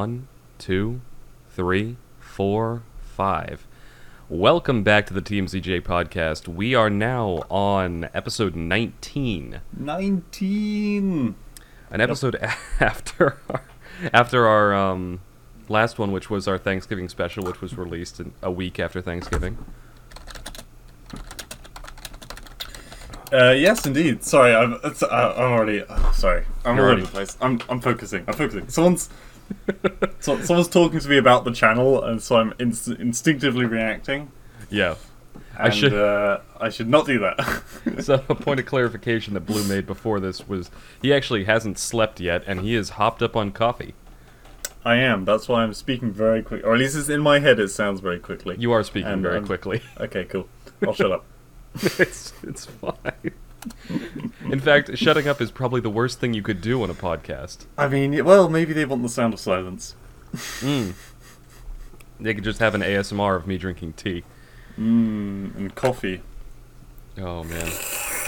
One, two, three, four, five. Welcome back to the TMZJ podcast. We are now on episode 19, 19. an episode after our, after our um, last one, which was our Thanksgiving special, which was released in, a week after Thanksgiving. Uh, yes, indeed. Sorry, I'm, it's, uh, I'm already. Uh, sorry, I'm You're already- place. I'm, I'm focusing. I'm focusing. Someone's, so, someone's talking to me about the channel, and so I'm inst- instinctively reacting. Yeah. And, I should- Uh, I should not do that. So a point of clarification that Blue made before this was he actually hasn't slept yet, and he is hopped up on coffee. I am. That's why I'm speaking very quick, or at least it's in my head. It sounds very quickly. You are speaking And, very um, quickly. Okay, cool. I'll shut up. it's it's fine. In fact, shutting up is probably the worst thing you could do on a podcast. I mean, well, maybe they want the sound of silence. Mm. They could just have an ASMR of me drinking tea. Mmm, and coffee. Oh man.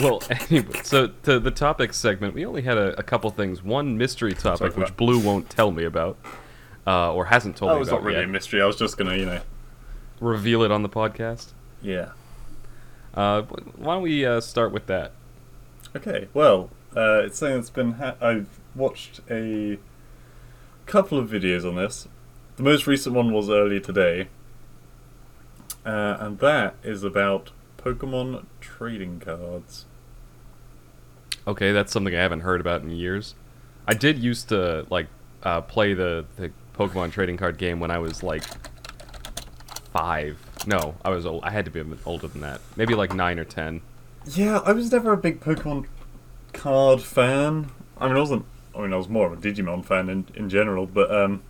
Well, anyway, so to the topic segment, we only had a, a couple things. One mystery topic, which? Blue won't tell me about, uh, or hasn't told me about not really yet. a mystery. I was just gonna, you know, Reveal it on the podcast. yeah. Uh, why don't we uh, start with that? Okay, well, uh, it's something that's been. Ha- I've watched a couple of videos on this. The most recent one was earlier today, uh, and that is about Pokemon trading cards. Okay, that's something I haven't heard about in years. I did used to like uh, play the the Pokemon trading card game when I was like five. No, I was old. I had to be older than that. Maybe like nine or ten. Yeah, I was never a big Pokemon card fan. I mean, I wasn't. I mean, I was more of a Digimon fan in in general, but um.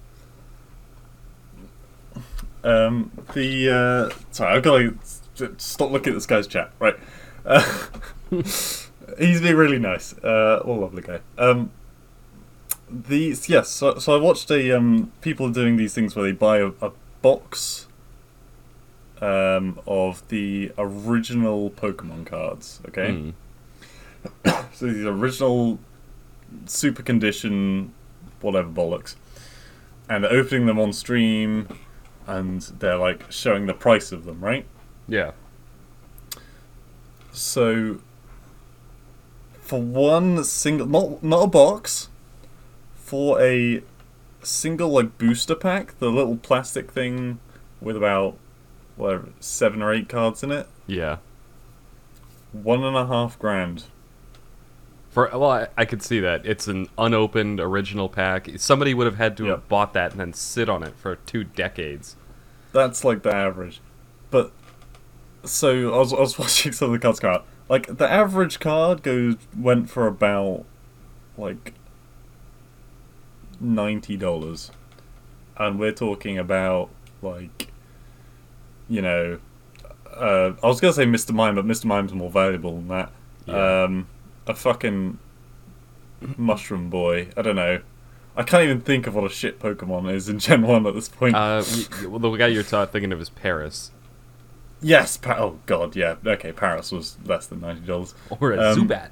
Um, the uh, sorry, I've got to stop looking at this guy's chat. Right, uh, he's being really nice. Uh, what a lovely guy. Um, these yes. So, so I watched a um people doing these things where they buy a, a box um of the original Pokemon cards. Okay. Mm. So these original super condition, whatever bollocks, and they're opening them on stream, and they're like showing the price of them, right? Yeah. So for one single, not not a box, for a single like booster pack, the little plastic thing with about whatever seven or eight cards in it, Yeah. one and a half grand. For well, I, I could see that it's an unopened original pack. Somebody would have had to Yeah. have bought that and then sit on it for two decades. That's like the average. But so I was, I was watching some of the cards come out. Like the average card goes went for about like ninety dollars, and we're talking about like you know. Uh, I was gonna say Mr. Mime, but Mr. Mime's more valuable than that. Yeah. Um, a fucking mushroom boy. I don't know. I can't even think of what a shit Pokemon is in Gen One at this point. Uh, y- y- well, the guy you're thinking of is Paras Yes. Pa- oh God. Yeah. Okay. Paras was less than ninety dollars. or a Um, Zubat.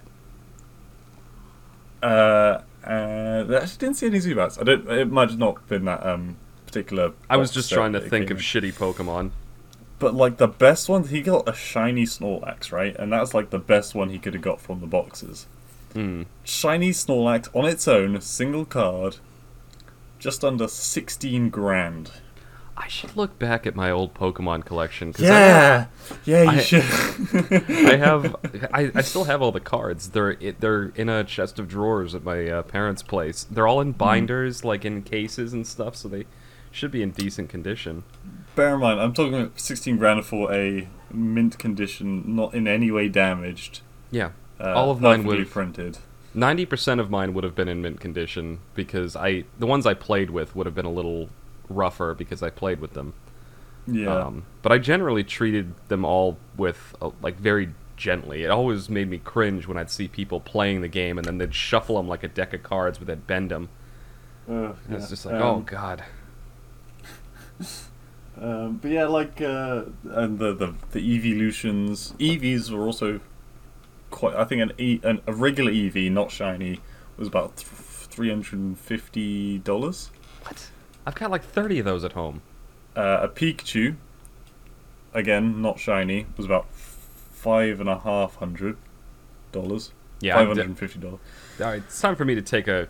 Uh, uh, I actually didn't see any Zubats. I don't. It might have not been that um particular. I was just trying to think of shitty Pokemon. But like the best one, he got a shiny Snorlax, right? And that's like the best one he could have got from the boxes. Hmm. Shiny Snorlax on its own, single card, just under sixteen grand. I should look back at my old Pokemon collection because Yeah, yeah, you I- should. I have, I, I still have all the cards. They're they're in a chest of drawers at my uh, parents' place. They're all Hmm. in binders, like in cases and stuff, so they should be in decent condition. Bear in mind, I'm talking about 16 grand for a mint condition, not in any way damaged. Yeah, Uh, All of mine would've- printed. ninety percent of mine would have been in mint condition because I the ones I played with would have been a little rougher because I played with them. Yeah. Um, but I generally treated them all with uh, like very gently. It always made me cringe when I'd see people playing the game and then they'd shuffle them like a deck of cards, but they'd bend them. Uh, It's just like, Um, oh god. Um, but yeah, like uh, and the, the the evolutions, Eevees were also quite. I think an, e, an a regular Eevee, not shiny, was about three hundred and fifty dollars. What? I've got like 30 of those at home. Uh, a Pikachu, again not shiny, was about five and a half hundred dollars. Yeah, five hundred and fifty dollars. All right, it's time for me to take a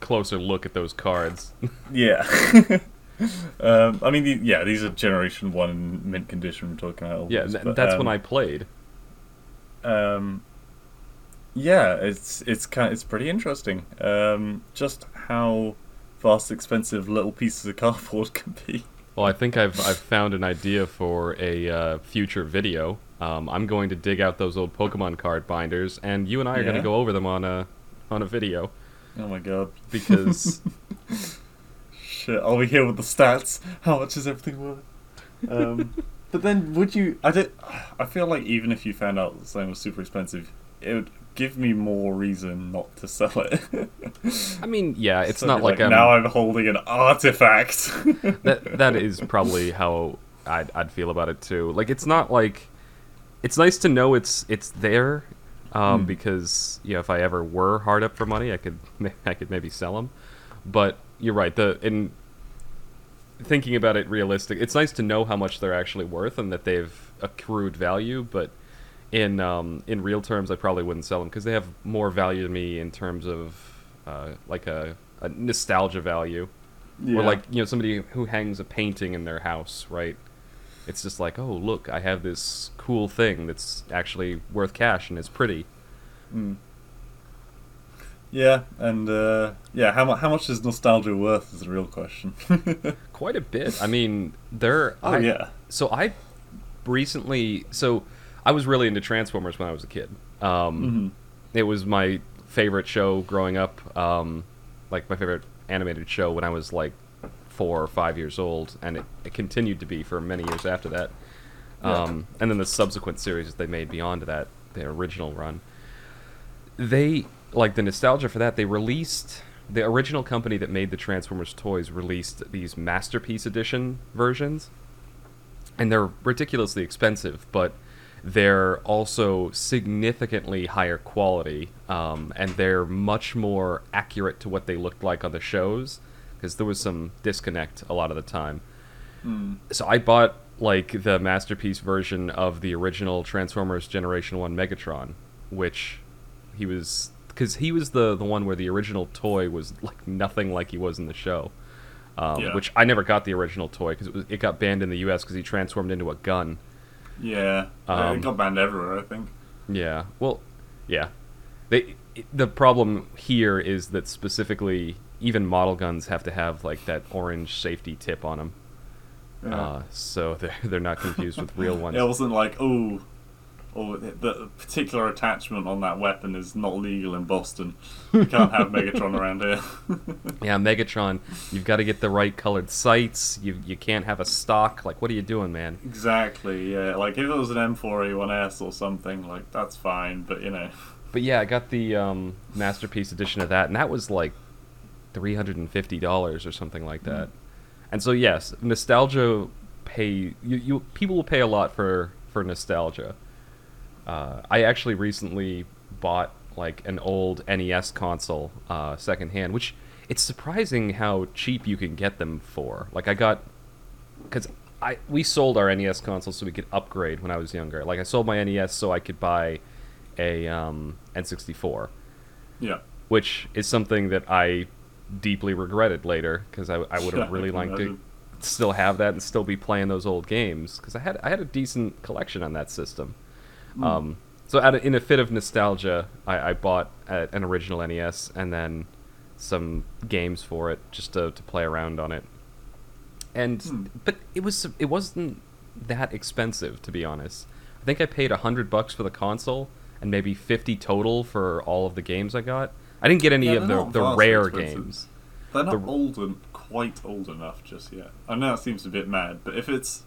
closer look at those cards. Yeah. um, I mean, the, yeah, these are Generation One mint condition. We're talking about. yeah, these, but, that's um, when I played. Um, yeah, it's it's kind it's pretty interesting. Um, just how vast, expensive little pieces of cardboard can be. Well, I think I've I've found an idea for a uh, future video. Um, I'm going to dig out those old Pokemon card binders, and you and I are going to go over them on a on a video Oh my god. because Shit, I'll be here with the stats. How much is everything worth? Um, but then, would you? I did. I feel like even if you found out that something was super expensive, it would give me more reason not to sell it. I mean, yeah, it's So not it'd like, be I'm, now I'm holding an artifact. that that is probably how I'd, I'd feel about it too. Like it's not like it's nice to know it's it's there um, Hmm. because you know if I ever were hard up for money, I could I could maybe sell them. But you're right. The in thinking about it realistic, it's nice to know how much they're actually worth and that they've accrued value. But in um, in real terms, I probably wouldn't sell them because they have more value to me in terms of uh, like a, a nostalgia value yeah. or like you know somebody who hangs a painting in their house right it's just like oh look i have this cool thing that's actually worth cash and it's pretty Mm. Yeah, and uh, yeah, how much how much is nostalgia worth is the real question. quite a bit i mean there oh I, yeah. so i recently so i was really into transformers when i was a kid um hmm it was my favorite show growing up um like my favorite animated show when i was like four or five years old and it, it continued to be for many years after that Yeah. um, and then the subsequent series that they made beyond that the original run they like the nostalgia for that they released the original company that made the transformers toys released these masterpiece edition versions and they're ridiculously expensive but they're also significantly higher quality um, and they're much more accurate to what they looked like on the shows because there was some disconnect a lot of the time Mm. so I bought like the masterpiece version of the original Transformers Generation One Megatron, which he was because he was the the one where the original toy was like nothing like he was in the show. Um, Yeah. Which I never got the original toy because it, was- it got banned in the U.S. because he transformed into a gun. Yeah, Um, it got banned everywhere. I think. Yeah. Well, yeah. They the problem here is that specifically even model guns have to have like that orange safety tip on them. Yeah. Uh, so they're they're not confused with real ones. It wasn't like oh, oh, the- particular attachment on that weapon is not legal in Boston. You can't have Megatron around here. Yeah, Megatron, you've got to get the right colored sights. You you can't have a stock. Like, what are you doing, man? exactly. Yeah, like if it was an M4A1S or something, like that's fine. But you know, But yeah, I got the um, masterpiece edition of that, and that was like three hundred and fifty dollars or something like that. And so yes, nostalgia pay you, you people will pay a lot for for nostalgia. Uh, I actually recently bought like an old NES console uh, secondhand, which it's surprising how cheap you can get them for. Like I got because I we sold our NES console so we could upgrade when I was younger. Like I sold my NES so I could buy a um, N64, yeah. which is something that I deeply regretted later because I, I would Yeah, have really I can liked to still have that and still be playing those old games because I had I had a decent collection on that system. Hmm. Um, so out of, in a fit of nostalgia, I, I bought a, an original NES and then some games for it just to, to play around on it. And Hmm. but it was it wasn't that expensive to be honest. I think I paid a hundred bucks for the console and maybe fifty total for all of the games I got. I didn't get any Yeah, of the, the rare expensive. games. They're not The- old and quite old enough just yet. I know that seems a bit mad, but if it's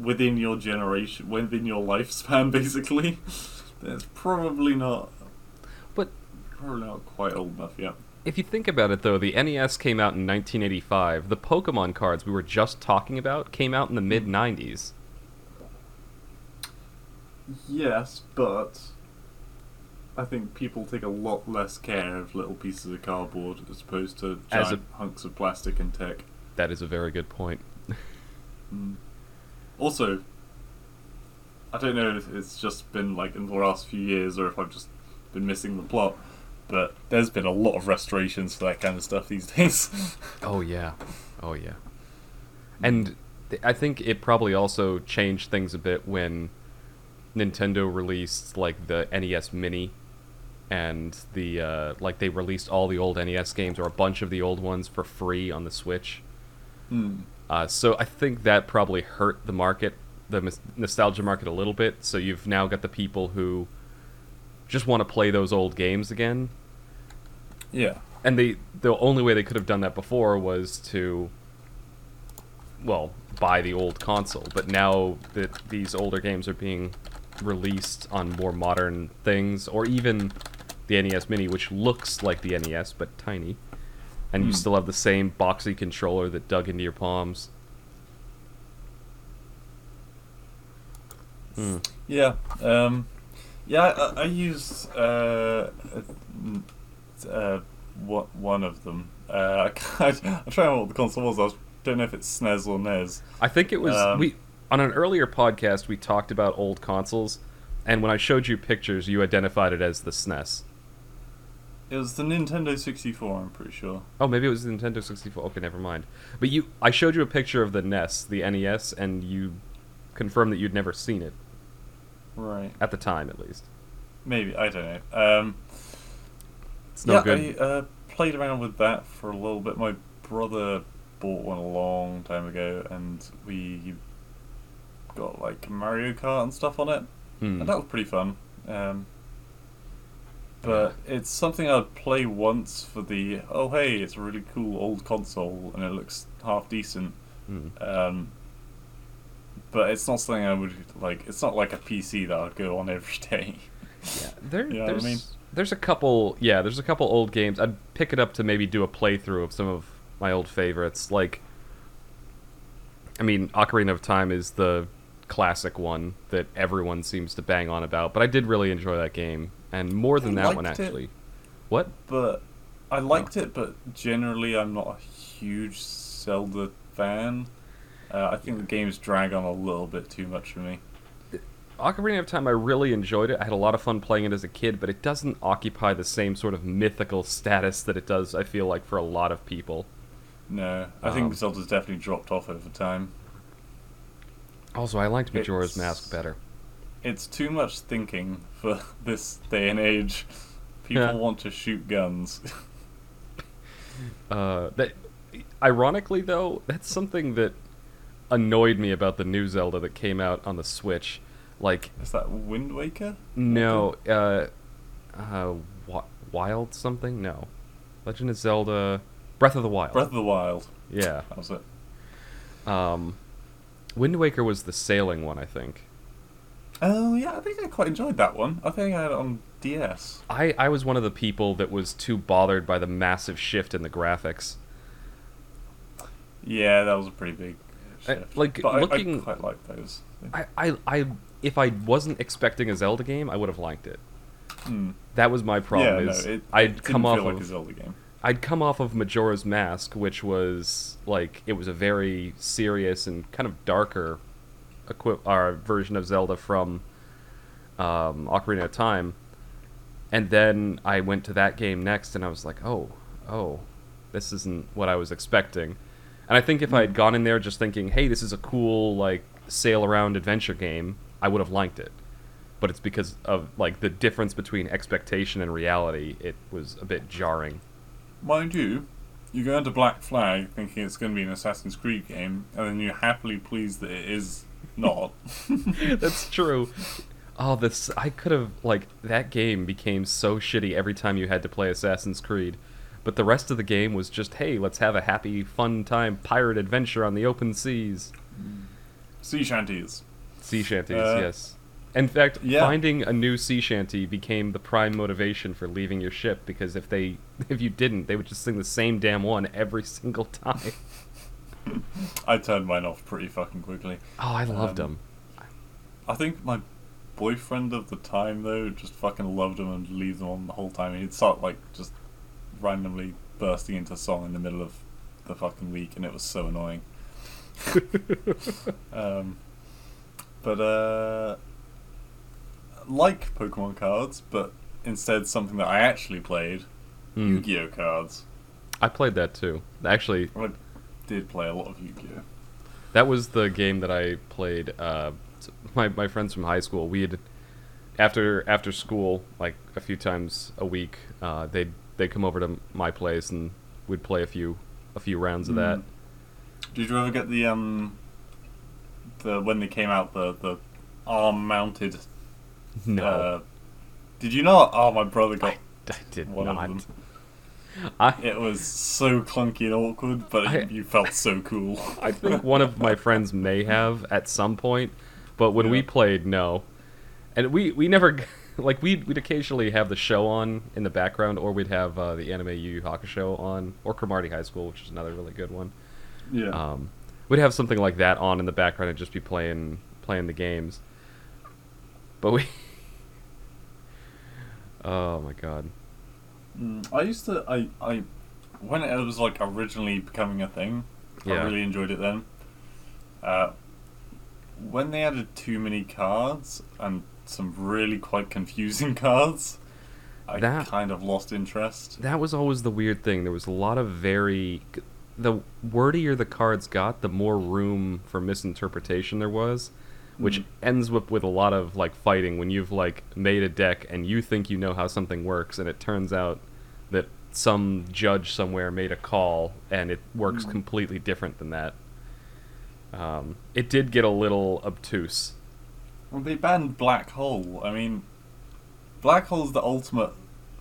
within your generation, within your lifespan, basically, that's probably not. But Probably not quite old enough yet. If you think about it, though, the NES came out in 1985. The Pokemon cards we were just talking about came out in the mid 90s. Yes, but I think people take a lot less care of little pieces of cardboard as opposed to As giant hunks of plastic and tech. that is a very good point. Mm. Also, I don't know if it's just been like in the last few years or if I've just been missing the plot, but there's been a lot of restorations for that kind of stuff these days. Oh yeah, oh yeah, and th- I think it probably also changed things a bit when Nintendo released like the NES Mini, and the uh, like they released all the old NES games or a bunch of the old ones for free on the Switch. Hmm. Uh, so I think that probably hurt the market, the nostalgia market a little bit. So you've now got the people who just want to play those old games again, Yeah. and they the only way they could have done that before was to well buy the old console but now that these older games are being released on more modern things or even the NES mini which looks like the NES but tiny and you Hmm. still have the same boxy controller that dug into your palms Hmm. Yeah. Um, yeah, I, I use uh, uh, one one of them. Uh, I, I'm trying to remember what the console was. I don't know if it's SNES or NES. I think it was Um, we on an earlier podcast we talked about old consoles and when I showed you pictures you identified it as the SNES It was the Nintendo 64. I'm pretty sure. Oh, maybe it was the Nintendo 64. Okay, never mind. But you, I showed you a picture of the NES, the NES, and you confirmed that you'd never seen it Right. at the time, at least. Maybe I don't know. Um, It's no yeah, good. I uh, played around with that for a little bit. My brother bought one a long time ago, and we got like Mario Kart and stuff on it, Hmm. and that was pretty fun. Um, but it's something I'd play once for the oh hey, it's a really cool old console and it looks half decent. Hmm. Um, but it's not something I would like. It's not like a PC that I'd go on every day. Yeah, there, You know what I there's, mean? there's a couple. Yeah, there's a couple old games. I'd pick it up to maybe do a playthrough of some of my old favorites. Like, I mean, Ocarina of Time is the classic one that everyone seems to bang on about. But I did really enjoy that game, and more than I that one liked it. actually. What? but I liked it. But generally, I'm not a huge Zelda fan. Uh, I think the games drag on a little bit too much for me. Ocarina of Time, I really enjoyed it. I had a lot of fun playing it as a kid, but it doesn't occupy the same sort of mythical status that it does, I feel like, for a lot of people. No, I Um, think Zelda's definitely dropped off over time. Also, I liked Majora's It's- Mask better. It's too much thinking for this day and age. People Yeah. want to shoot guns. Uh, that, ironically, though, that's something that annoyed me about the new Zelda that came out on the Switch. Like, Is that Wind Waker? no, uh, uh, Wi- Wild something? No. Legend of Zelda Breath of the Wild. Breath of the Wild. Yeah. That was it. Um, Wind Waker was the sailing one, I think. Oh yeah, I think I quite enjoyed that one. I think I had it on DS. I, I was one of the people that was too bothered by the massive shift in the graphics. Yeah, that was a pretty big I- shift. like, but I- looking- I, quite like those. I, I, I, if I wasn't expecting a Zelda game, I would have liked it. Hmm. That was my problem. yeah, is no, it, I'd it come off like of a Zelda game. I'd come off of Majora's Mask, which was like it was a very serious and kind of darker equi- version of Zelda from um, Ocarina of Time, and then I went to that game next, and I was like, oh, oh, this isn't what I was expecting. And I think if I had gone in there just thinking, hey, this is a cool like sail around adventure game, I would have liked it. But it's because of like the difference between expectation and reality. It was a bit jarring. Mind you, you go into Black Flag thinking it's going to be an Assassin's Creed game, and then you're happily pleased that it is not. That's true. Oh, this I could have like that game became so shitty every time you had to play Assassin's Creed. But the rest of the game was just, hey, let's have a happy, fun time pirate adventure on the open seas. sea shanties. Sea shanties, Uh, yes. In fact, yeah. finding a new sea shanty became the prime motivation for leaving your ship because if they if you didn't, they would just sing the same damn one every single time. I turned mine off pretty fucking quickly. Oh, I loved Um, them. I think my boyfriend of the time though just fucking loved them and leave them on the whole time. He'd start like just randomly bursting into song in the middle of the fucking week, and it was so annoying. um, but uh, like Pokemon cards, but instead something that I actually played, Hmm. Yu-Gi-Oh cards. I played that too. Actually, did play a lot of Yu-Gi-Oh. that was the game that I played. Uh, my my friends from high school. We had after after school, like a few times a week, uh, they'd they'd come over to my place and we'd play a few a few rounds of that. Mm. Did you ever get the um the when they came out the the arm mounted? No, Uh, did you not? Oh, my brother got I did one not. of them. I It was so clunky and awkward, but I- you felt so cool. I think one of my friends may have at some point, but when we played, no. And we we never like we'd we'd occasionally have the show on in the background, or we'd have uh, the anime Yu Yu Hakusho on, or Cromartie High School, which is another really good one. yeah. Um, we'd have something like that on in the background and just be playing playing the games. But we. oh my god. Mm, I used to I I when it was like originally becoming a thing, yeah. I really enjoyed it then. Uh, when they added too many cards and some really quite confusing cards, I That- kind of lost interest. That was always the weird thing. There was a lot of very. The wordier the cards got, the more room for misinterpretation there was, which Mm. ends up with a lot of like fighting when you've like made a deck and you think you know how something works, and it turns out that some judge somewhere made a call and it works Mm. completely different than that. Um, it did get a little obtuse. Well, they banned Black Hole. I mean, Black Hole's the ultimate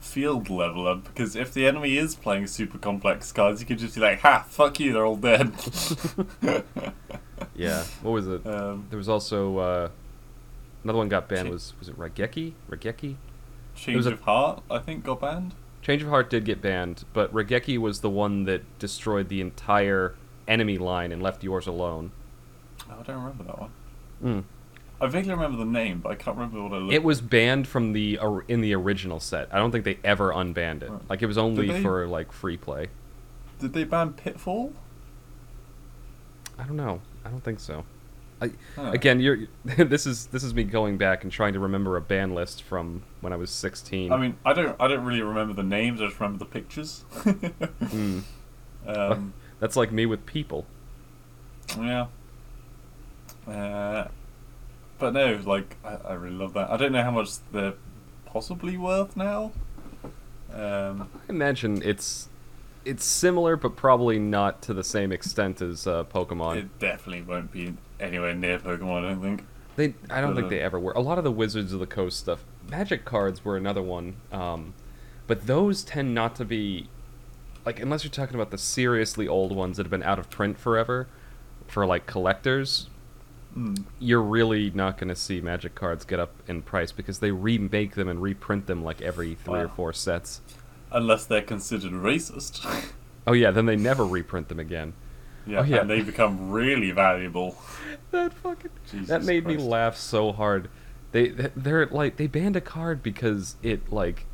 field leveler because if the enemy is playing super complex cards, you can just be like, "Ha, fuck you, they're all dead." Yeah. What was it? um, There was also uh, another one got banned. Chi- Was was it Raigeki? Raigeki? Change was a- of Heart, I think, got banned. Change of Heart did get banned, but Raigeki was the one that destroyed the entire enemy line and left yours alone. Oh, I don't remember that one. Mm. I vaguely remember the name, but I can't remember what it looked. It was banned from the in the original set. I don't think they ever unbanned it. Oh. Like it was only they? for like free play. Did they ban Pitfall? I don't know. I don't think so. I, Huh. Again, you're this is this is me going back and trying to remember a band list from when I was 16. I mean, I don't. I don't really remember the names. I just remember the pictures. Mm. um, That's like me with people. yeah. Uh, but no, like I, I really love that. I don't know how much they're possibly worth now. Um, I imagine it's it's similar, but probably not to the same extent as uh, Pokemon. it definitely won't be anywhere near Pokemon. I don't think. They, I don't think Uh, they ever were. A lot of the Wizards of the Coast stuff, Magic cards were another one, um, but those tend not to be, like, unless you're talking about the seriously old ones that have been out of print forever, for like collectors, Mm. you're really not going to see Magic cards get up in price because they remake them and reprint them like every three or four sets. Unless they're considered racist. Oh yeah, then they never reprint them again. Yeah, Oh, yeah. and they become really valuable. That fucking Jesus that made me laugh so hard. They they're like they banned a card because it like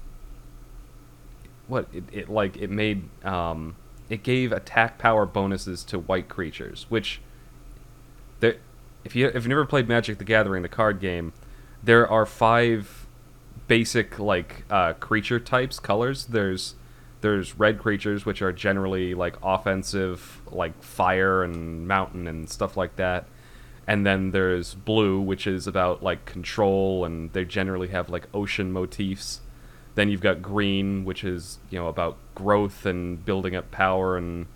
what it, it like it made um it gave attack power bonuses to white creatures, which there if you if you've never played Magic the Gathering, the card game, there are five basic like uh, creature types, colors. There's there's red creatures which are generally like offensive, like fire and mountain and stuff like that. And then there's blue, which is about like control, and they generally have like ocean motifs. Then you've got green, which is you know about growth and building up power and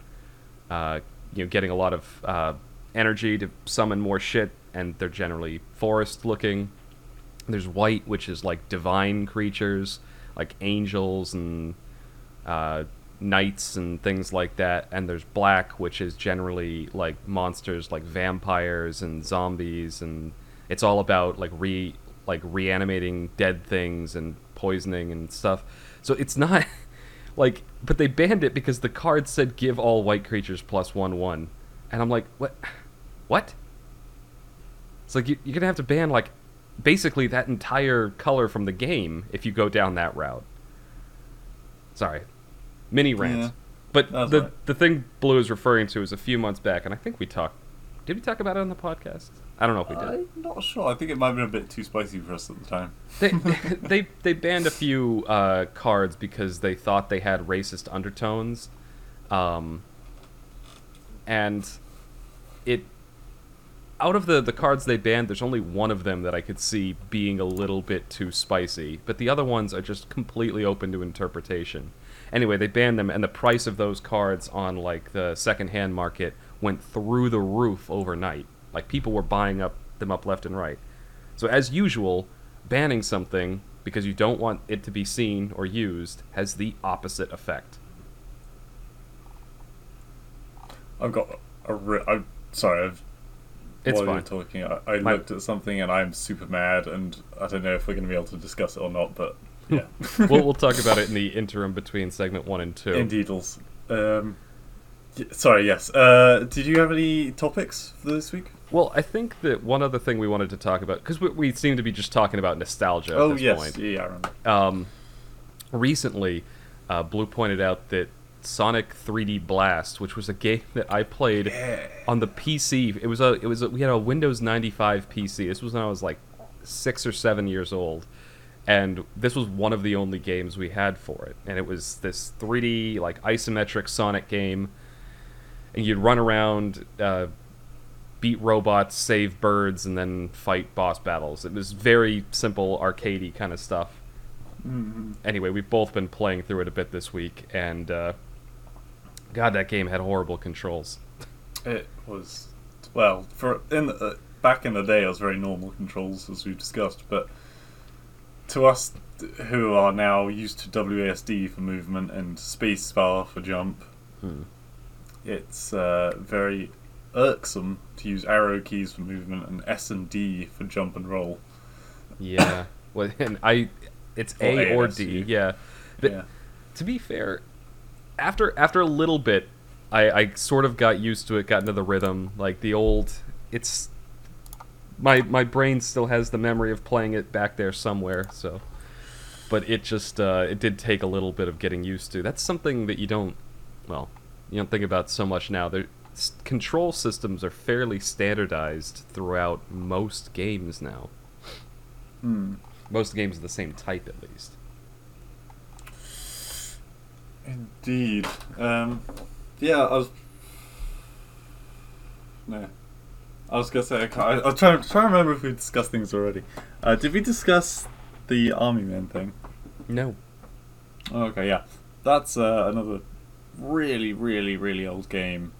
uh, you know getting a lot of uh, energy to summon more shit, and they're generally forest looking. There's white, which is like divine creatures, like angels and uh, knights and things like that. And there's black, which is generally like monsters like vampires and zombies, and it's all about like re like reanimating dead things and poisoning and stuff. So it's not like, but they banned it because the card said give all white creatures plus one one, and I'm like, what? What? It's like you, you're gonna have to ban like basically that entire color from the game if you go down that route. Sorry, mini rant. Yeah. But the right. the thing Blue is referring to is a few months back, and I think we talked. Did we talk about it on the podcast? I don't know if we did. I'm not sure. I think it might have been a bit too spicy for us at the time. They, they they banned a few uh, cards because they thought they had racist undertones, um, and it out of the the cards they banned, there's only one of them that I could see being a little bit too spicy, but the other ones are just completely open to interpretation. Anyway, they banned them, and the price of those cards on like the secondhand market went through the roof overnight. Like people were buying up them up left and right. So as usual, banning something because you don't want it to be seen or used has the opposite effect. I've got a. Re- I'm sorry. I've, It's while fine. you're talking, I, I My- looked at something and I'm super mad, and I don't know if we're going to be able to discuss it or not. But yeah, we'll, we'll talk about it in the interim between segment one and two. Indeedles. Um, y- sorry. Yes. Uh, did you have any topics for this week? Well, I think that one other thing we wanted to talk about because we, we seem to be just talking about nostalgia at oh this yes. point. Yeah, yeah, I remember. Um, recently, uh, Blue pointed out that Sonic 3D Blast, which was a game that I played Yeah. on the PC, it was a it was a, we had a Windows 95 PC. This was when I was like six or seven years old, and this was one of the only games we had for it. And it was this 3D like isometric Sonic game, and you'd run around. Uh, beat robots, save birds, and then fight boss battles. It was very simple, arcadey kind of stuff Mm-hmm. anyway, we've both been playing through it a bit this week, and uh, God, that game had horrible controls. It was well for in the, uh, back in the day. It was very normal controls as we've discussed, but to us who are now used to WASD for movement and spacebar for jump, Hmm. it's uh, very irksome to use arrow keys for movement and S and D for jump and roll. Yeah, well, and I, it's Or A or. D. Yeah, but yeah. to be fair, after after a little bit, I, I sort of got used to it, got into the rhythm. Like the old, it's my my brain still has the memory of playing it back there somewhere. So, but it just uh, it did take a little bit of getting used to. That's something that you don't, well, you don't think about so much now. There, s- control systems are fairly standardized throughout most games now. Hmm. Most games of the same type, at least. Indeed. Um, yeah, I was. No. I was gonna say, I, can't, I, I was trying, trying to remember if we discussed things already. Uh, did we discuss the Army Men thing? No. Oh, okay, yeah. That's uh, another really, really, really old game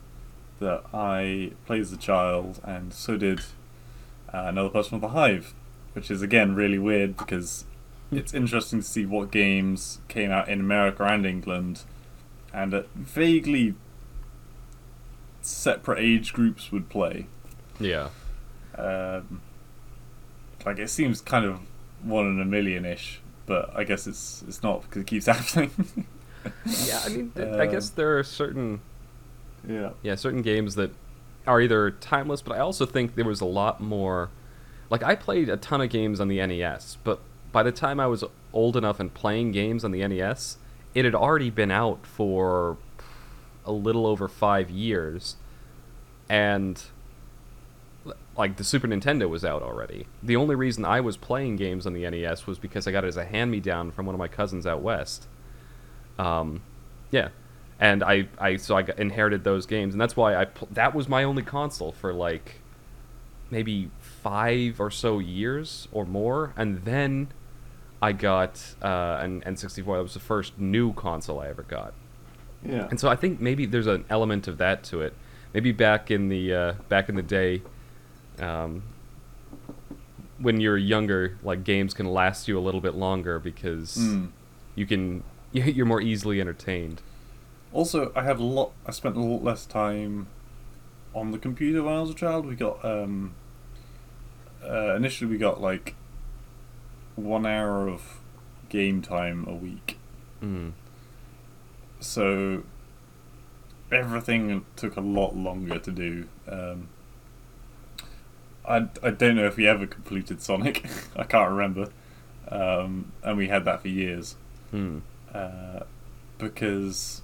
that I played as a child, and so did uh, another person from the Hive, which is again really weird because it's interesting to see what games came out in America and England, and at vaguely separate age groups would play. Yeah. Um, like it seems kind of one in a million ish, but I guess it's it's not because it keeps happening. Yeah, I mean, th- I guess Um, there are certain yeah. yeah certain games that are either timeless, but I also think there was a lot more. Like I played a ton of games on the NES, but by the time I was old enough and playing games on the NES, it had already been out for a little over five years, and like the Super Nintendo was out already. The only reason I was playing games on the NES was because I got it as a hand-me-down from one of my cousins out west. Um, yeah, and I, I so I got, inherited those games, and that's why I pl- that was my only console for like maybe five or so years or more, and then I got uh, an N64. That was the first new console I ever got, Yeah. and so I think maybe there's an element of that to it. Maybe back in the uh, back in the day, um, when you're younger, like games can last you a little bit longer because Mm. you can you're more easily entertained. Also, I had a lot. I spent a lot less time on the computer when I was a child. We got um. Uh, initially, we got like one hour of game time a week, Mm. so everything took a lot longer to do. Um, I I don't know if we ever completed Sonic. I can't remember, um, and we had that for years. Mm. uh, because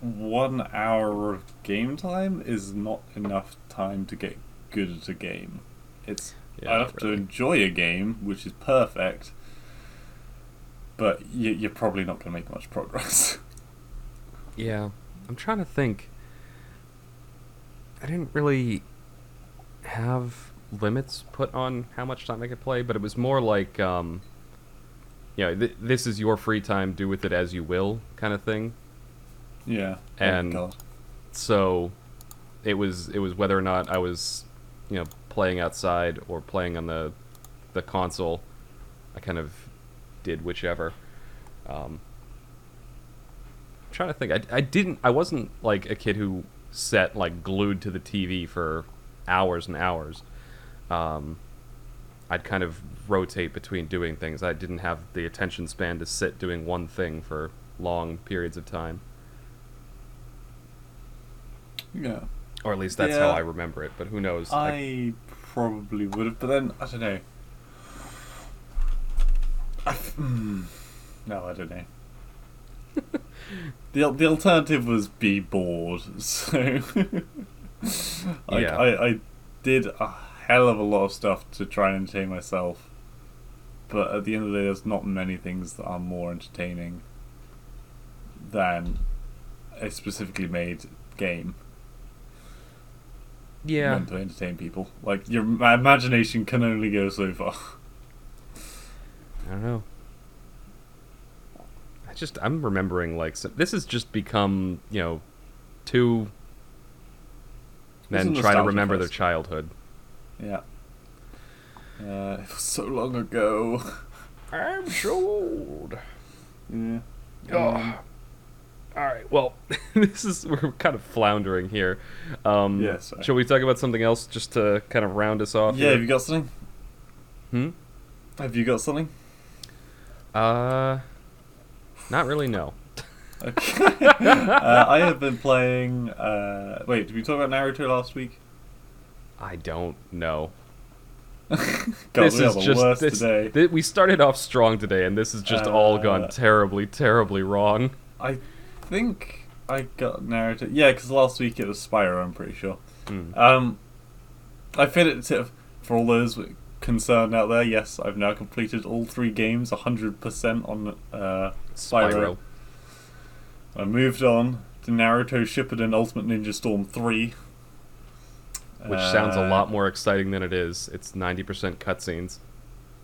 one hour of game time is not enough time to get good at a game. It's Yeah, I have to enjoy a game, which is perfect, but you, you're probably not going to make much progress. Yeah, I'm trying to think. I didn't really have limits put on how much time I could play, but it was more like, um, you know, th- this is your free time, do with it as you will, kind of thing. yeah. And- So, it was it was whether or not I was, you know, playing outside or playing on the the console. I kind of did whichever. Um, I'm trying to think. I, I didn't. I wasn't like a kid who sat like glued to the TV for hours and hours. Um, I'd kind of rotate between doing things. I didn't have the attention span to sit doing one thing for long periods of time, yeah. or at least that's how I remember it. But who knows? Like, I probably would have, but then I don't know. I hmm. no, I don't know. the the alternative was be bored, so like, Yeah. I I did a hell of a lot of stuff to try and entertain myself, but at the end of the day, there's not many things that are more entertaining than a specifically made game yeah, meant to entertain people. Like your ma- imagination can only go so far. I don't know. I just I'm remembering like so, this has just become you know two men try to remember their childhood. Yeah. Uh, it was so long ago. I'm so old. Yeah. Oh. All right. Well, this is we're kind of floundering here. Um, Yeah, sorry. Shall we talk about something else just to kind of round us off? Yeah, here? have you got something? Hmm. Have you got something? Uh, not really. No. Okay. uh, I have been playing. Uh, wait, did we talk about Naruto last week? I don't know. God, this we is just worst this, today. thi- we started off strong today, and this has just all Uh, gone terribly, terribly wrong. I think I got Naruto. Yeah, because last week it was Spyro. I'm pretty sure. Hmm. Um, I feel it for all those concerned out there. Yes, I've now completed all three games, hundred percent on uh, Spyro. Spyro. I moved on to Naruto Shippuden Ultimate Ninja Storm three, which sounds a Uh, lot more exciting than it is. It's 90% cutscenes.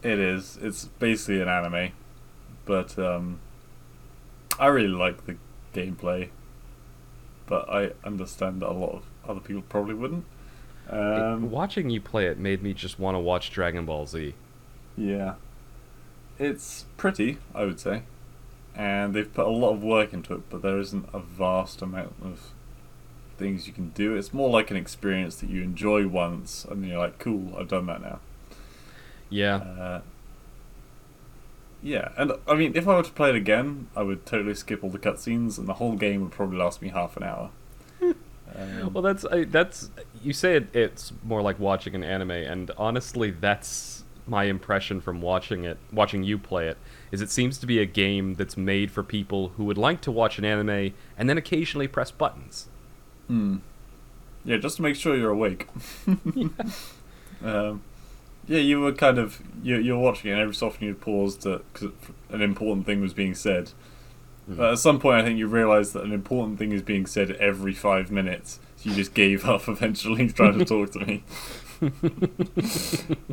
It is. It's basically an anime, but um, I really like the gameplay. But I understand that a lot of other people probably wouldn't. It- Um, watching you play it made me just want to watch Dragon Ball Z. Yeah. It's pretty, I would say. And they've put a lot of work into it, but there isn't a vast amount of things you can do. It's more like an experience that you enjoy once, and you're like, cool, I've done that now. Yeah, Uh, yeah, and I mean, if I were to play it again, I would totally skip all the cutscenes, and the whole game would probably last me half an hour. Um, well, that's I, that's you say it, it's more like watching an anime, and honestly, that's my impression from watching it, watching you play it. Is it seems to be a game that's made for people who would like to watch an anime and then occasionally press buttons. Hmm. Yeah, just to make sure you're awake. um, yeah, you were kind of you you're watching it, and every so often you'd pause because an important thing was being said. Mm. But at some point, I think you realised that an important thing is being said every five minutes. So you just gave up eventually trying to talk to me.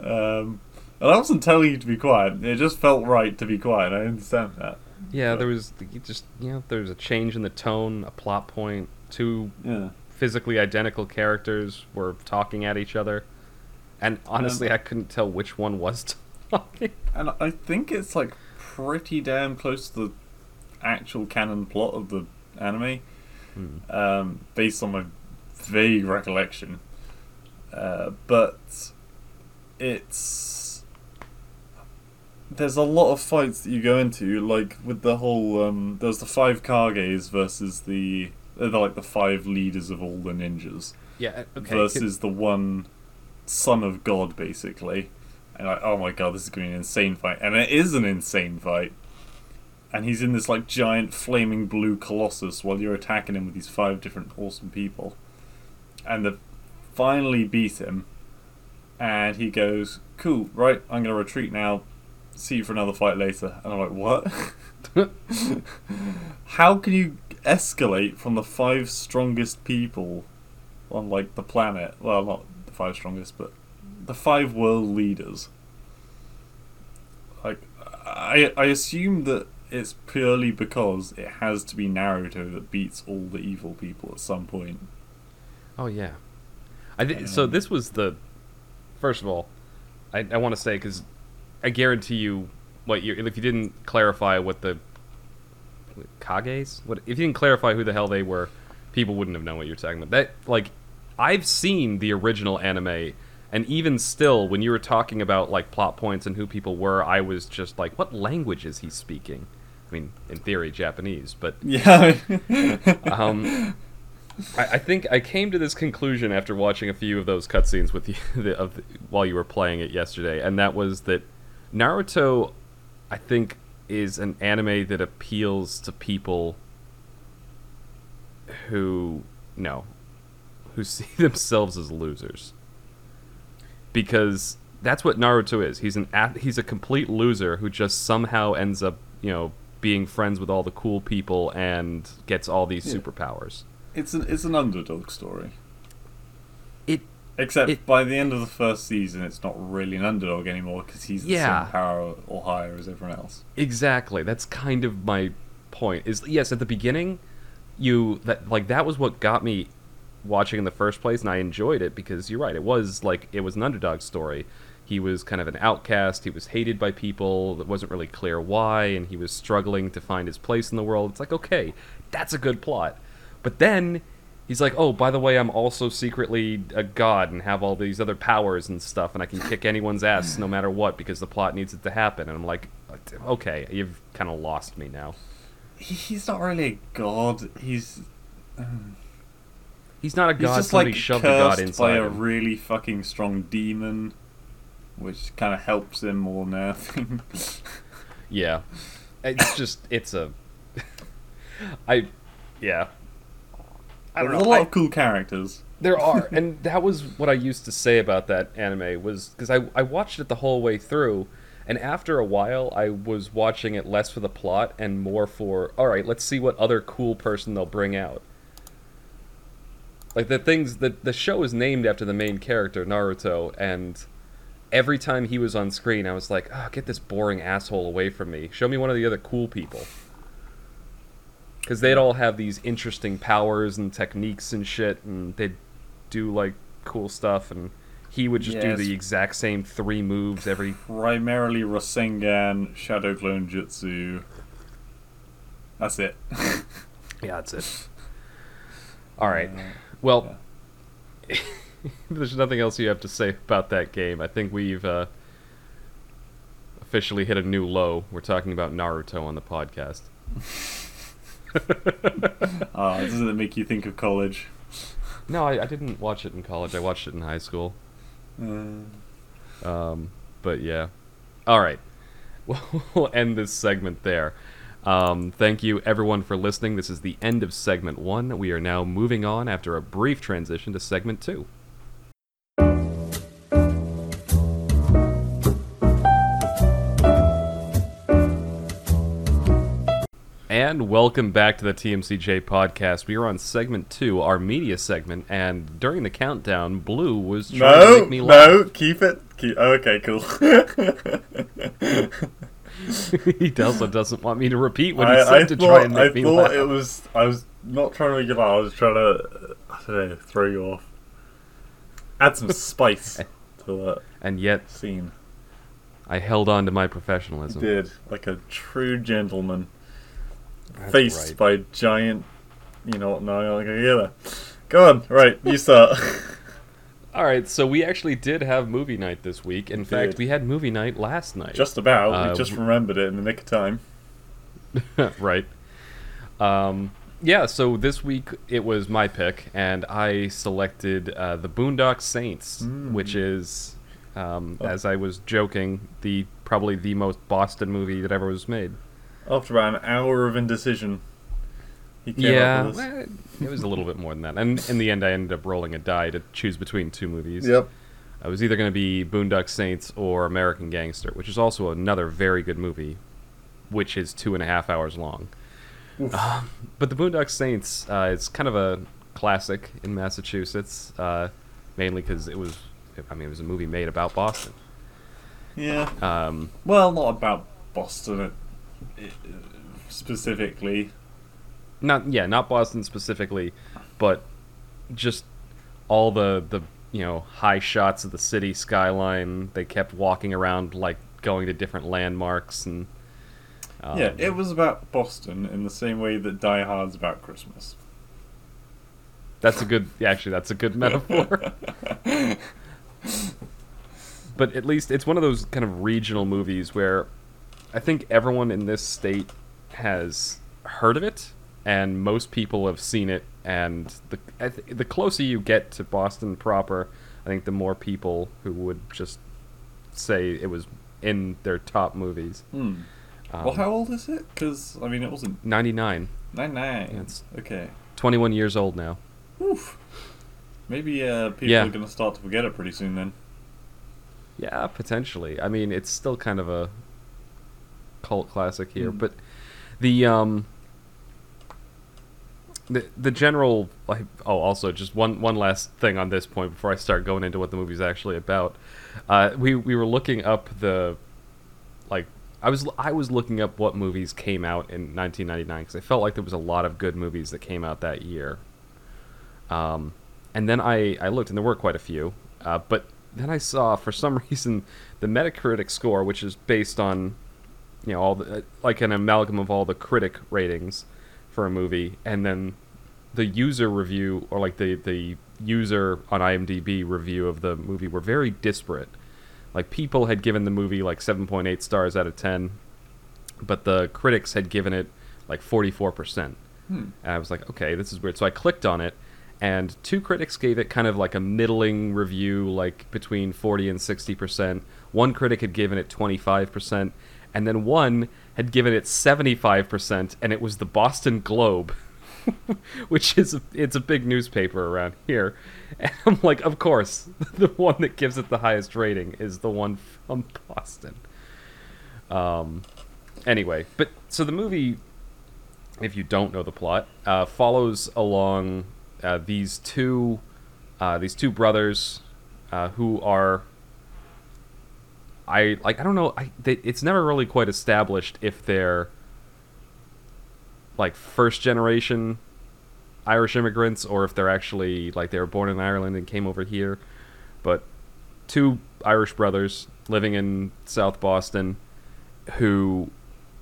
um, and I wasn't telling you to be quiet. It just felt right to be quiet. I understand that. Yeah, there was just you know there was a change in the tone, a plot point. point, two Yeah. physically identical characters were talking at each other, and honestly, Um, I couldn't tell which one was talking. And I think it's like pretty damn close to the actual canon plot of the anime, Hmm. um, based on my vague recollection. Uh, but it's there's a lot of fights that you go into, like with the whole um, there's the five Kages versus the they're like the five leaders of all the ninjas Yeah, okay. versus the one son of God, basically. And like, oh my god, this is going to be an insane fight, and it is an insane fight. and he's in this like giant flaming blue colossus while you're attacking him with these five different awesome people, and they finally beat him, and he goes, "Cool, right? I'm gonna retreat now. See you for another fight later." And I'm like, "What? How can you escalate from the five strongest people on like the planet? Well, not the five strongest, but the five world leaders." Like, I I assume that it's purely because it has to be Naruto that beats all the evil people at some point. Oh yeah, I th- so Um, this was the first of all, I, I want to say because I guarantee you, what you if you didn't clarify what the Kages, what if you didn't clarify who the hell they were, people wouldn't have known what you're talking about. That like I've seen the original anime. And even still, when you were talking about like plot points and who people were, I was just like, "What language is he speaking?" I mean, in theory, Japanese, but Yeah. um, I, I think I came to this conclusion after watching a few of those cutscenes with you the, of the, while you were playing it yesterday, and that was that Naruto, I think, is an anime that appeals to people who no, who see themselves as losers. Because that's what Naruto is. He's an a- he's a complete loser who just somehow ends up, you know, being friends with all the cool people and gets all these Yeah. superpowers. it's an it's an underdog story. Except It- by the end of the first season, it's not really an underdog anymore because he's the Yeah. same power or higher as everyone else. Exactly. That's kind of my point. Is yes, at the beginning, you that like that was what got me watching in the first place, and I enjoyed it because you're right. It was like it was an underdog story. He was kind of an outcast. He was hated by people. It wasn't really clear why, and he was struggling to find his place in the world. It's like okay, that's a good plot. But then he's like, oh, by the way, I'm also secretly a god and have all these other powers and stuff, and I can kick anyone's ass no matter what because the plot needs it to happen. And I'm like, okay, you've kind of lost me now. He's not really a god. He's um, He's not a god. he's god. just Somebody like shoved a god cursed inside by a him. really fucking strong demon, which kind of helps him more than anything. Yeah, it's just it's a. I, yeah. I don't There's know. a lot I- of cool characters. There are, and that was what I used to say about that anime was because I I watched it the whole way through, and after a while I was watching it less for the plot and more for all right, let's see what other cool person they'll bring out. Like the things that the show is named after the main character Naruto, and every time he was on screen, I was like, oh, get this boring asshole away from me. Show me one of the other cool people because they'd all have these interesting powers and techniques and shit, and they'd do like cool stuff, and he would just do the exact same three moves every. Primarily Rasengan, Shadow Clone Jutsu. That's it. Yeah, that's it. All right. Uh, Well, there's nothing else you have to say about that game. I think we've uh, officially hit a new low. We're talking about Naruto on the podcast. Ah, doesn't it make you think of college? No, I, I didn't watch it in college. I watched it in high school. Uh, Um, but yeah. All right. We'll end this segment there. Um, thank you, everyone, for listening. This is the end of segment one. We are now moving on after a brief transition to segment two. And welcome back to the TMCJ podcast. We are on segment two, our media segment, and during the countdown, Blue was trying to no, make me laugh. no, keep it. Keep, oh, okay, cool. he also doesn't want me to repeat what he I, said I to thought, try and make I me thought laugh. it was. I was not trying to make you laugh. I was trying to. I don't know, throw you off. Add some spice to that and yet, scene. I held on to my professionalism. Did like a true gentleman, faced right. by giant. You know what? No, I'm get there. Go on. Right, you start. All right, so we actually did have movie night this week. In fact, did. we had movie night last night. just about. Uh, we just w- remembered it in the nick of time. right. Um, yeah, so this week it was my pick, and I selected uh, The Boondock Saints, Mm. which is, um, Oh. as I was joking, the probably the most Boston movie that ever was made. After about an hour of indecision, he came yeah, up with this. well, it was a little bit more than that. And in the end, I ended up rolling a die to choose between two movies. Yep. I was either going to be Boondock Saints or American Gangster, which is also another very good movie, which is two and a half hours long. Oof. Um, but the Boondock Saints, uh, it's kind of a classic in Massachusetts, uh, mainly because it was, I mean, it was a movie made about Boston. Yeah. Um, Well, not about Boston uh, i- specifically. not yeah, not Boston specifically, but just all the the you know high shots of the city skyline. They kept walking around like going to different landmarks and. Um, yeah, it was about Boston in the same way that Die Hard's about Christmas. That's a good. Actually, that's a good metaphor. but at least it's one of those kind of regional movies where I think everyone in this state has heard of it, and most people have seen it. And the I th- the closer you get to Boston proper, I think the more people who would just say it was in their top movies. Hmm. Um, well, how old is it? Because I mean, it wasn't 99, nine nine. It's- Okay. 21 years old now. Oof. Maybe uh, people Yeah. are going to start to forget it pretty soon then. Yeah, potentially. I mean, it's still kind of a cult classic here, Mm. but the um the the general like oh also just one one last thing on this point before I start going into what the movie's actually about. Uh, we we were looking up the like I was I was looking up what movies came out in 1999 because I felt like there was a lot of good movies that came out that year. Um, and then I I looked and there were quite a few, uh, but then I saw for some reason the Metacritic score, which is based on you know all the like an amalgam of all the critic ratings for a movie, and then the user review or like the the user on IMDb review of the movie were very disparate. Like people had given the movie like 7.8 stars out of 10, but the critics had given it like 44%. Hmm. And I was like, okay, this is weird. So I clicked on it, and two critics gave it kind of like a middling review, like between 40 and 60%. One critic had given it 25%, and then one had given it 75%, and it was the Boston Globe. Which is a, it's a big newspaper around here, and I'm like, of course, the one that gives it the highest rating is the one from Boston. Um, anyway, but so the movie if you don't know the plot, uh, follows along uh, these two uh, these two brothers uh, who are I like I don't know I they, it's never really quite established if they're like first generation Irish immigrants or if they're actually like they were born in Ireland and came over here, but two Irish brothers living in South Boston who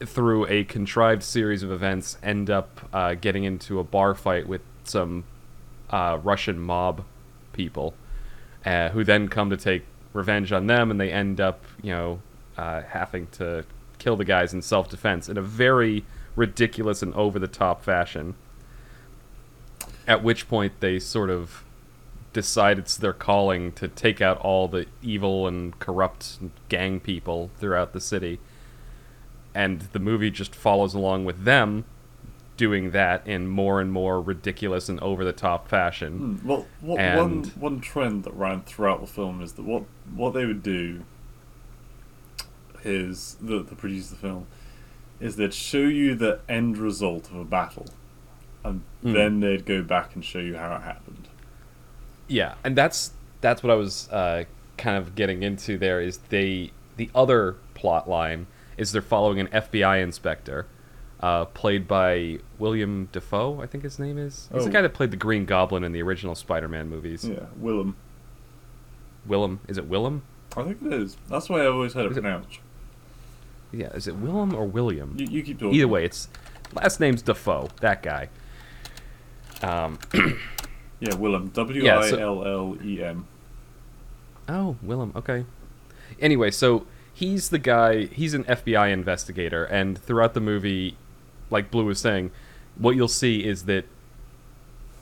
through a contrived series of events, end up uh, getting into a bar fight with some uh, Russian mob people, uh, who then come to take revenge on them, and they end up, you know, uh, having to kill the guys in self-defense in a very ridiculous and over-the-top fashion. At which point they sort of decide it's their calling to take out all the evil and corrupt gang people throughout the city and the movie just follows along with them doing that in more and more ridiculous and over the top fashion. Hmm. Well, what, one And- one trend that ran throughout the film is that what what they would do is the the producer of the film is they'd show you the end result of a battle, and Hmm. then they'd go back and show you how it happened. Yeah, and that's that's what I was uh, kind of getting into. There is they the other plot line is they're following an FBI inspector, uh, played by William Dafoe, I think his name is. He's the Oh. guy that played the Green Goblin in the original Spider-Man movies. Yeah, Willem. Willem, is it Willem? I think it is. That's the way I always had it Is it- pronounced. Yeah, is it Willem or William? You, you keep talking. Either way, it's last name's Dafoe. That guy. Um, Yeah, Willem. W so- L L E M. Oh, Willem. Okay. Anyway, so he's the guy. He's an FBI investigator, and throughout the movie, like Blue was saying, what you'll see is that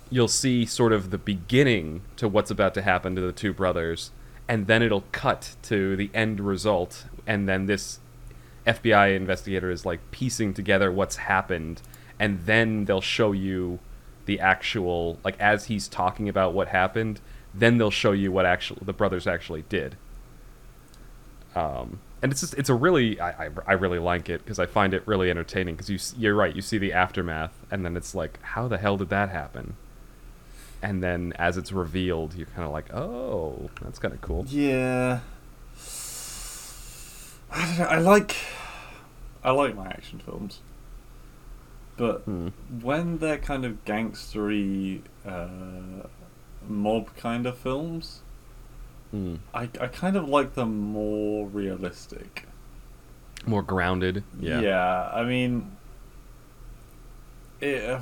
you'll see sort of the beginning to what's about to happen to the two brothers, and then it'll cut to the end result, and then this FBI investigator is like piecing together what's happened, and then they'll show you the actual like as he's talking about what happened. Then they'll show you what actually the brothers actually did. Um, and it's just it's a really I, I, I really like it because I find it really entertaining because you you're right you see the aftermath and then it's like how the hell did that happen and then as it's revealed you're kind of like oh that's kind of cool Yeah. I don't know. I like. I like my action films, but Hmm. when they're kind of gangstery, uh, mob kind of films, Hmm. I I kind of like them more realistic. more grounded yeah Yeah, I mean, it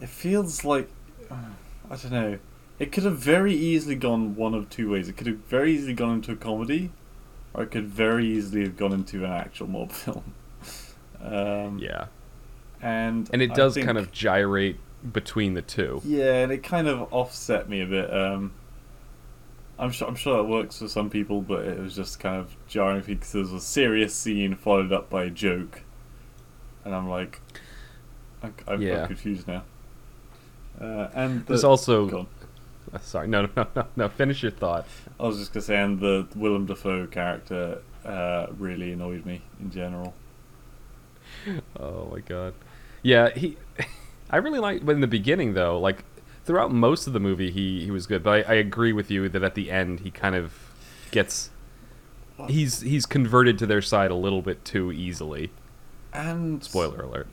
it feels like I don't know. It could have very easily gone one of two ways. It could have very easily gone into a comedy, or it could very easily have gone into an actual mob film. Um, yeah and and it I does think- kind of gyrate between the two yeah, and it kind of offset me a bit. Um, I'm sure I'm sure that works for some people, but it was just kind of jarring because there was a serious scene followed up by a joke, and I'm like, I'm, I'm Yeah. confused now. Uh, and the, there's also uh, sorry no no no no no finish your thought I was just gonna say, and the Willem Dafoe character uh, really annoyed me in general. Oh my god. Yeah, he. I really like, but in the beginning though, like throughout most of the movie, he he was good. But I, I agree with you that at the end he kind of gets. He's he's converted to their side a little bit too easily. And Spoiler alert.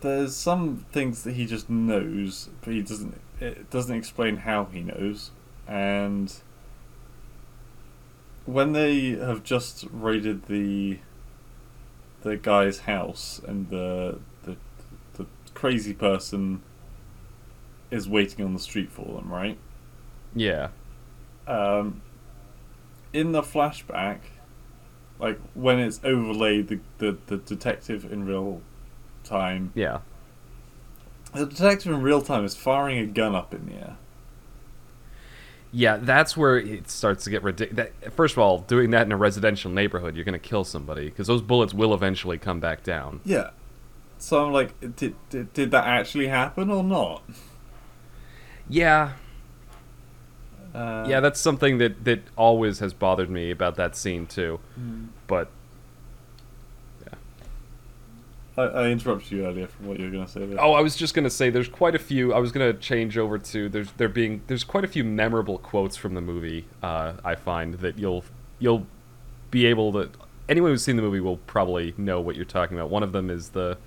there's some things that he just knows, but he doesn't. It doesn't explain how he knows. And when they have just raided the the guy's house, and the the the crazy person is waiting on the street for them, right? Yeah. Um, in the flashback, like when it's overlaid, the, the, the detective in real time Yeah. The detective in real time is firing a gun up in the air. Yeah, that's where it starts to get ridiculous. First of all, doing that in a residential neighborhood, you're going to kill somebody because those bullets will eventually come back down. Yeah. So I'm like, did, did, did that actually happen or not? Yeah, Uh, yeah, that's something that that always has bothered me about that scene too. Hmm. But yeah, I, I interrupted you earlier from what you were going to say there. Oh, I was just gonna say there's quite a few. I was gonna change over to there's there being there's quite a few memorable quotes from the movie. Uh, I find that you'll you'll be able to anyone who's seen the movie will probably know what you're talking about. One of them is the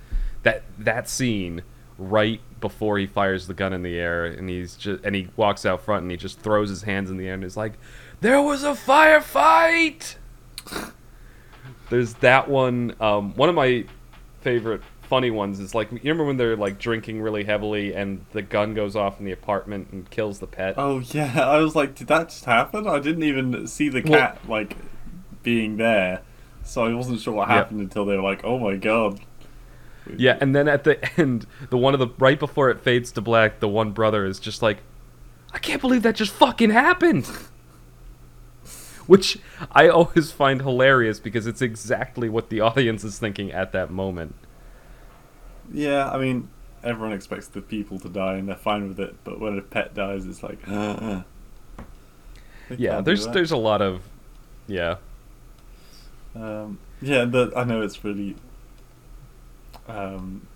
that that scene right before he fires the gun in the air and he's just and he walks out front and he just throws his hands in the air and is like, "There was a firefight." There's that one. Um, one of my favorite funny ones is like you remember when they're like drinking really heavily and the gun goes off in the apartment and kills the pet. Oh, yeah. I was like, did that just happen? I didn't even see the Well- cat, like, being there. So I wasn't sure what happened until they were like, oh my god. Yeah, and then at the end, the one of the right before it fades to black, the one brother is just like, I can't believe that just fucking happened. Which I always find hilarious because it's exactly what the audience is thinking at that moment. Yeah, I mean, everyone expects the people to die and they're fine with it, but when a pet dies, it's like, uh, they Yeah, there's there's a lot of yeah. Um, yeah, the, I know it's really. Um,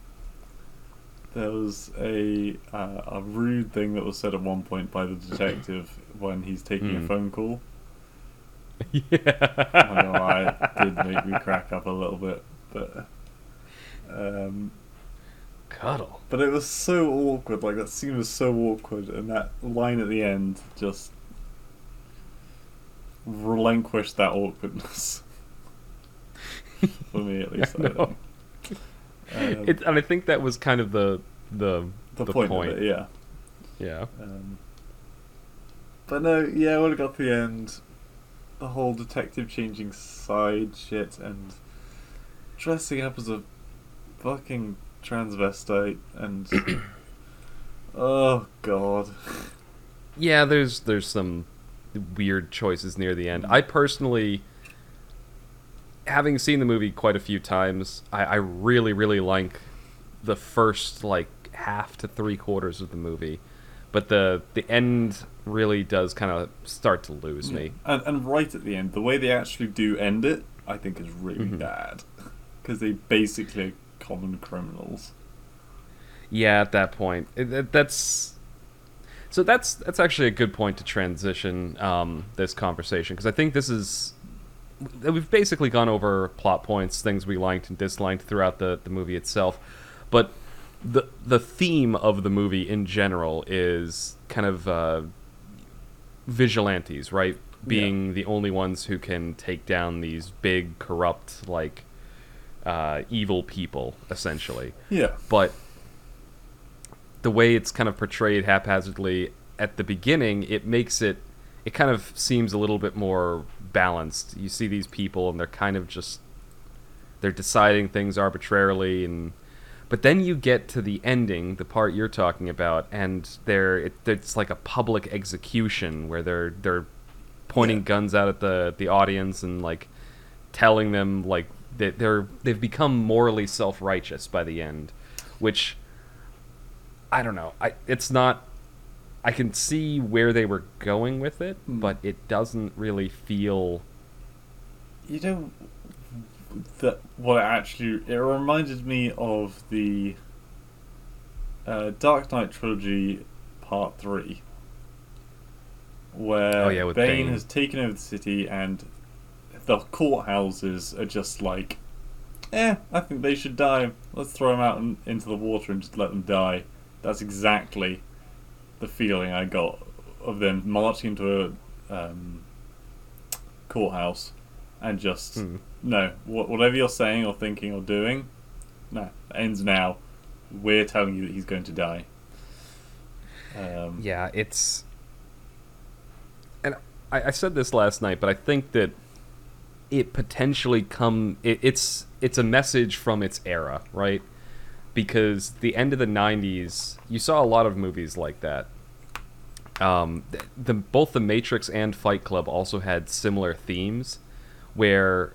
there was a uh, a rude thing that was said at one point by the detective when he's taking a Mm. phone call. Yeah. I know why it did make me crack up a little bit, but um, Cuddle. but it was so awkward. Like that scene was so awkward, and that line at the end just relinquished that awkwardness for me at least. I know. Um, It, and I think that was kind of the the the, the point, point. of it, yeah. yeah. Um, but no, yeah, when it got to the end, the whole detective changing side shit and dressing up as a fucking transvestite and oh god, Yeah, there's there's some weird choices near the end. I personally having seen the movie quite a few times, I, I really, really like the first like half to three quarters of the movie, but the the end really does kind of start to lose me. And, and right at the end, the way they actually do end it, I think is really Mhm. bad. Because they basically are common criminals. Yeah, at that point, it, it- that's so that's that's actually a good point to transition um, this conversation because I think this is we've basically gone over plot points, things we liked and disliked throughout the the movie itself, but the the theme of the movie in general is kind of uh, vigilantes, right? Being the only ones who can take down these big, corrupt, like uh, evil people, essentially Yeah. but the way it's kind of portrayed haphazardly at the beginning, it makes it it kind of seems a little bit more balanced. You see these people and they're kind of just they're deciding things arbitrarily and but then you get to the ending, the part you're talking about, and they're it, it's like a public execution where they're they're pointing Yeah. guns out at the the audience and like telling them like that they're they've become morally self-righteous by the end, which I don't know. I it's not. I can see where they were going with it, Hmm. but it doesn't really feel. You know, that what it actually it reminded me of the uh, Dark Knight trilogy Part Three, where Oh, yeah, Bane, Bane. has taken over the city and the courthouses are just like, eh, I think they should die. Let's throw them out in, into the water and just let them die. That's exactly the feeling I got of them marching into a um, courthouse and just Hmm. no, wha- whatever you're saying or thinking or doing, no, ends now. We're telling you that he's going to die. Um, Yeah, it's. And I, I said this last night, but I think that it potentially come. It, it's it's a message from its era, right? Because the end of the '90s, you saw a lot of movies like that. Um, th- the both the Matrix and Fight Club also had similar themes, where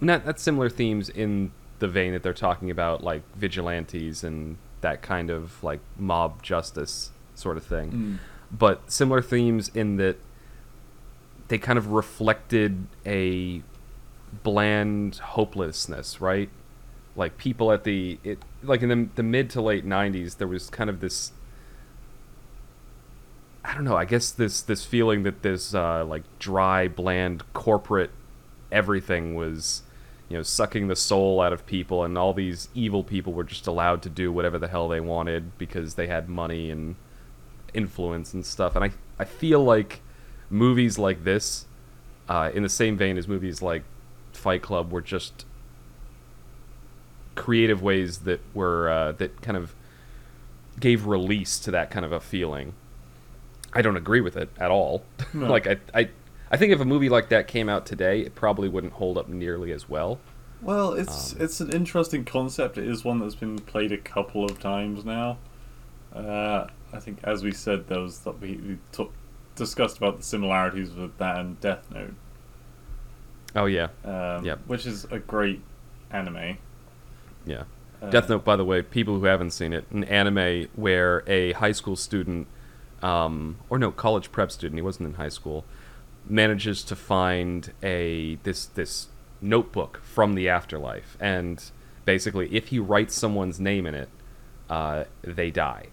not not similar themes in the vein that they're talking about, like vigilantes and that kind of like mob justice sort of thing mm, but similar themes in that they kind of reflected a bland hopelessness, right? Like people at the it like in the the mid to late '90s, there was kind of this. I don't know. I guess this this feeling that this uh, like dry, bland corporate everything was, you know, sucking the soul out of people, and all these evil people were just allowed to do whatever the hell they wanted because they had money and influence and stuff. And I I feel like movies like this, uh, in the same vein as movies like Fight Club, were just creative ways that were uh, that kind of gave release to that kind of a feeling. I don't agree with it at all. No. like I, I I think if a movie like that came out today, it probably wouldn't hold up nearly as well. Well, it's Um, it's an interesting concept. It is one that's been played a couple of times now. Uh, I think, as we said, there was that we, we talk, discussed about the similarities with that and Death Note, Oh yeah, um, Yep. which is a great anime. Yeah. Uh, Death Note, by the way, people who haven't seen it, an anime where a high school student, um, or no, college prep student, he wasn't in high school, manages to find a this this notebook from the afterlife, and basically, if he writes someone's name in it, uh, they die.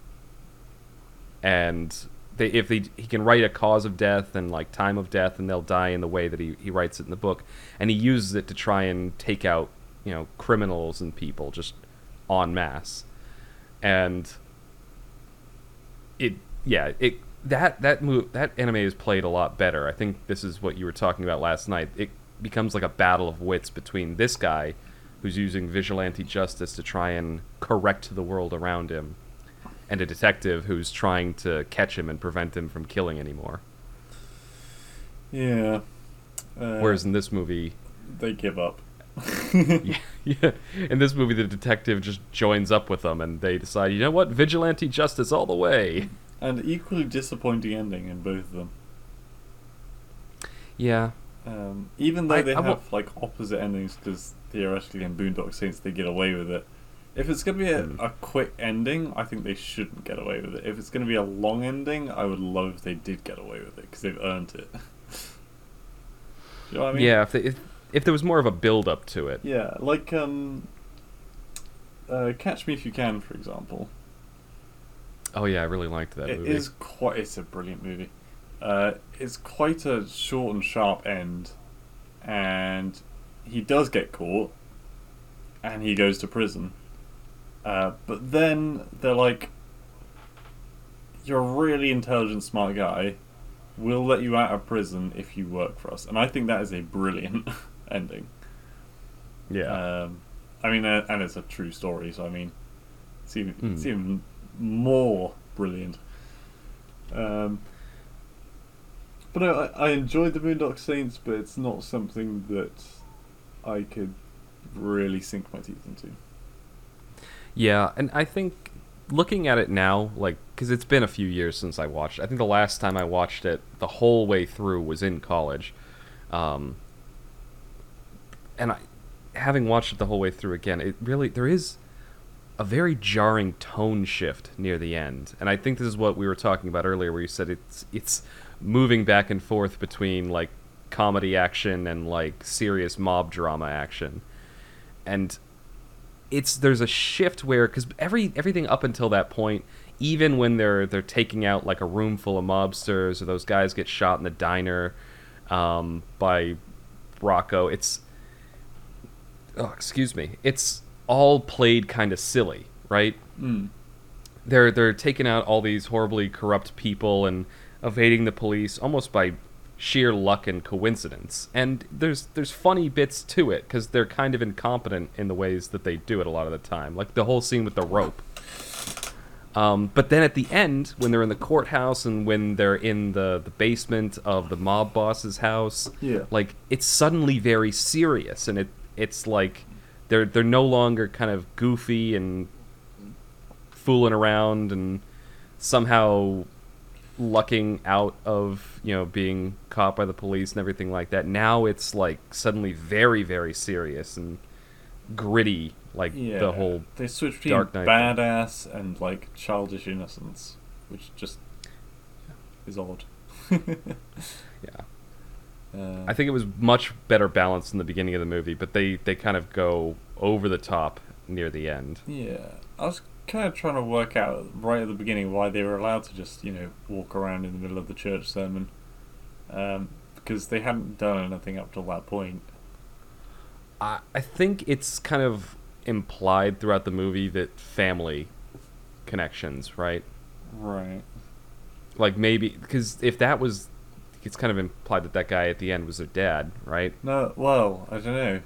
And they, if they, he can write a cause of death and like time of death, and they'll die in the way that he, he writes it in the book, and he uses it to try and take out you know criminals and people just en masse, and it yeah it that that move that anime is played a lot better. I think this is what you were talking about last night. It becomes like a battle of wits between this guy who's using vigilante justice to try and correct the world around him and a detective who's trying to catch him and prevent him from killing anymore. Yeah. Uh, Whereas in this movie, they give up. yeah, yeah, in this movie the detective just joins up with them and they decide, you know what, vigilante justice all the way. And equally disappointing ending in both of them. Yeah, Um, even though I- they I have like opposite endings, because theoretically in Boondock Saints they get away with it. If it's going to be a, Hmm. a quick ending, I think they shouldn't get away with it. If it's going to be a long ending, I would love if they did get away with it because they've earned it. you know what I mean? yeah, if, they, if if there was more of a build up to it. Yeah, like um, uh, Catch Me If You Can, for example. Oh yeah, I really liked that It movie. is quite. It's a brilliant movie. Uh, it's quite a short and sharp end, and he does get caught, and he goes to prison. Uh, but then they're like, "You're a really intelligent, smart guy. We'll let you out of prison if you work for us." And I think that is a brilliant ending. yeah. Um, I mean, uh, and it's a true story, so I mean, it's even, it's Mm. even more brilliant. Um, but I, I enjoyed the Boondock Saints, but it's not something that I could really sink my teeth into. Yeah, and I think looking at it now, like, because it's been a few years since I watched. I think the last time I watched it the whole way through was in college, um, and I, having watched it the whole way through again, it really there is a very jarring tone shift near the end, and I think this is what we were talking about earlier, where you said it's it's moving back and forth between like comedy action and like serious mob drama action, and it's there's a shift where because every everything up until that point even when they're they're taking out like a room full of mobsters or those guys get shot in the diner um, by Rocco it's oh, excuse me it's all played kind of silly right Mm. they're they're taking out all these horribly corrupt people and evading the police almost by sheer luck and coincidence. And there's there's funny bits to it because they're kind of incompetent in the ways that they do it a lot of the time, like the whole scene with the rope. Um, but then at the end, when they're in the courthouse and when they're in the, the basement of the mob boss's house, Yeah. like it's suddenly very serious, and it it's like they're they're no longer kind of goofy and fooling around and somehow lucking out of you know being caught by the police and everything like that. Now it's like suddenly very very serious and gritty, like Yeah. the whole they switch between Dark Knight badass and like childish innocence, which just is odd. yeah. Uh, I think it was much better balanced in the beginning of the movie, but they they kind of go over the top near the end. Yeah, I was kind of trying to work out right at the beginning why they were allowed to just you know walk around in the middle of the church sermon, um, because they hadn't done anything up till that point. I I think it's kind of implied throughout the movie that family connections, right? Right. Like maybe because if that was, it's kind of implied that that guy at the end was their dad, right? No, well, I don't know.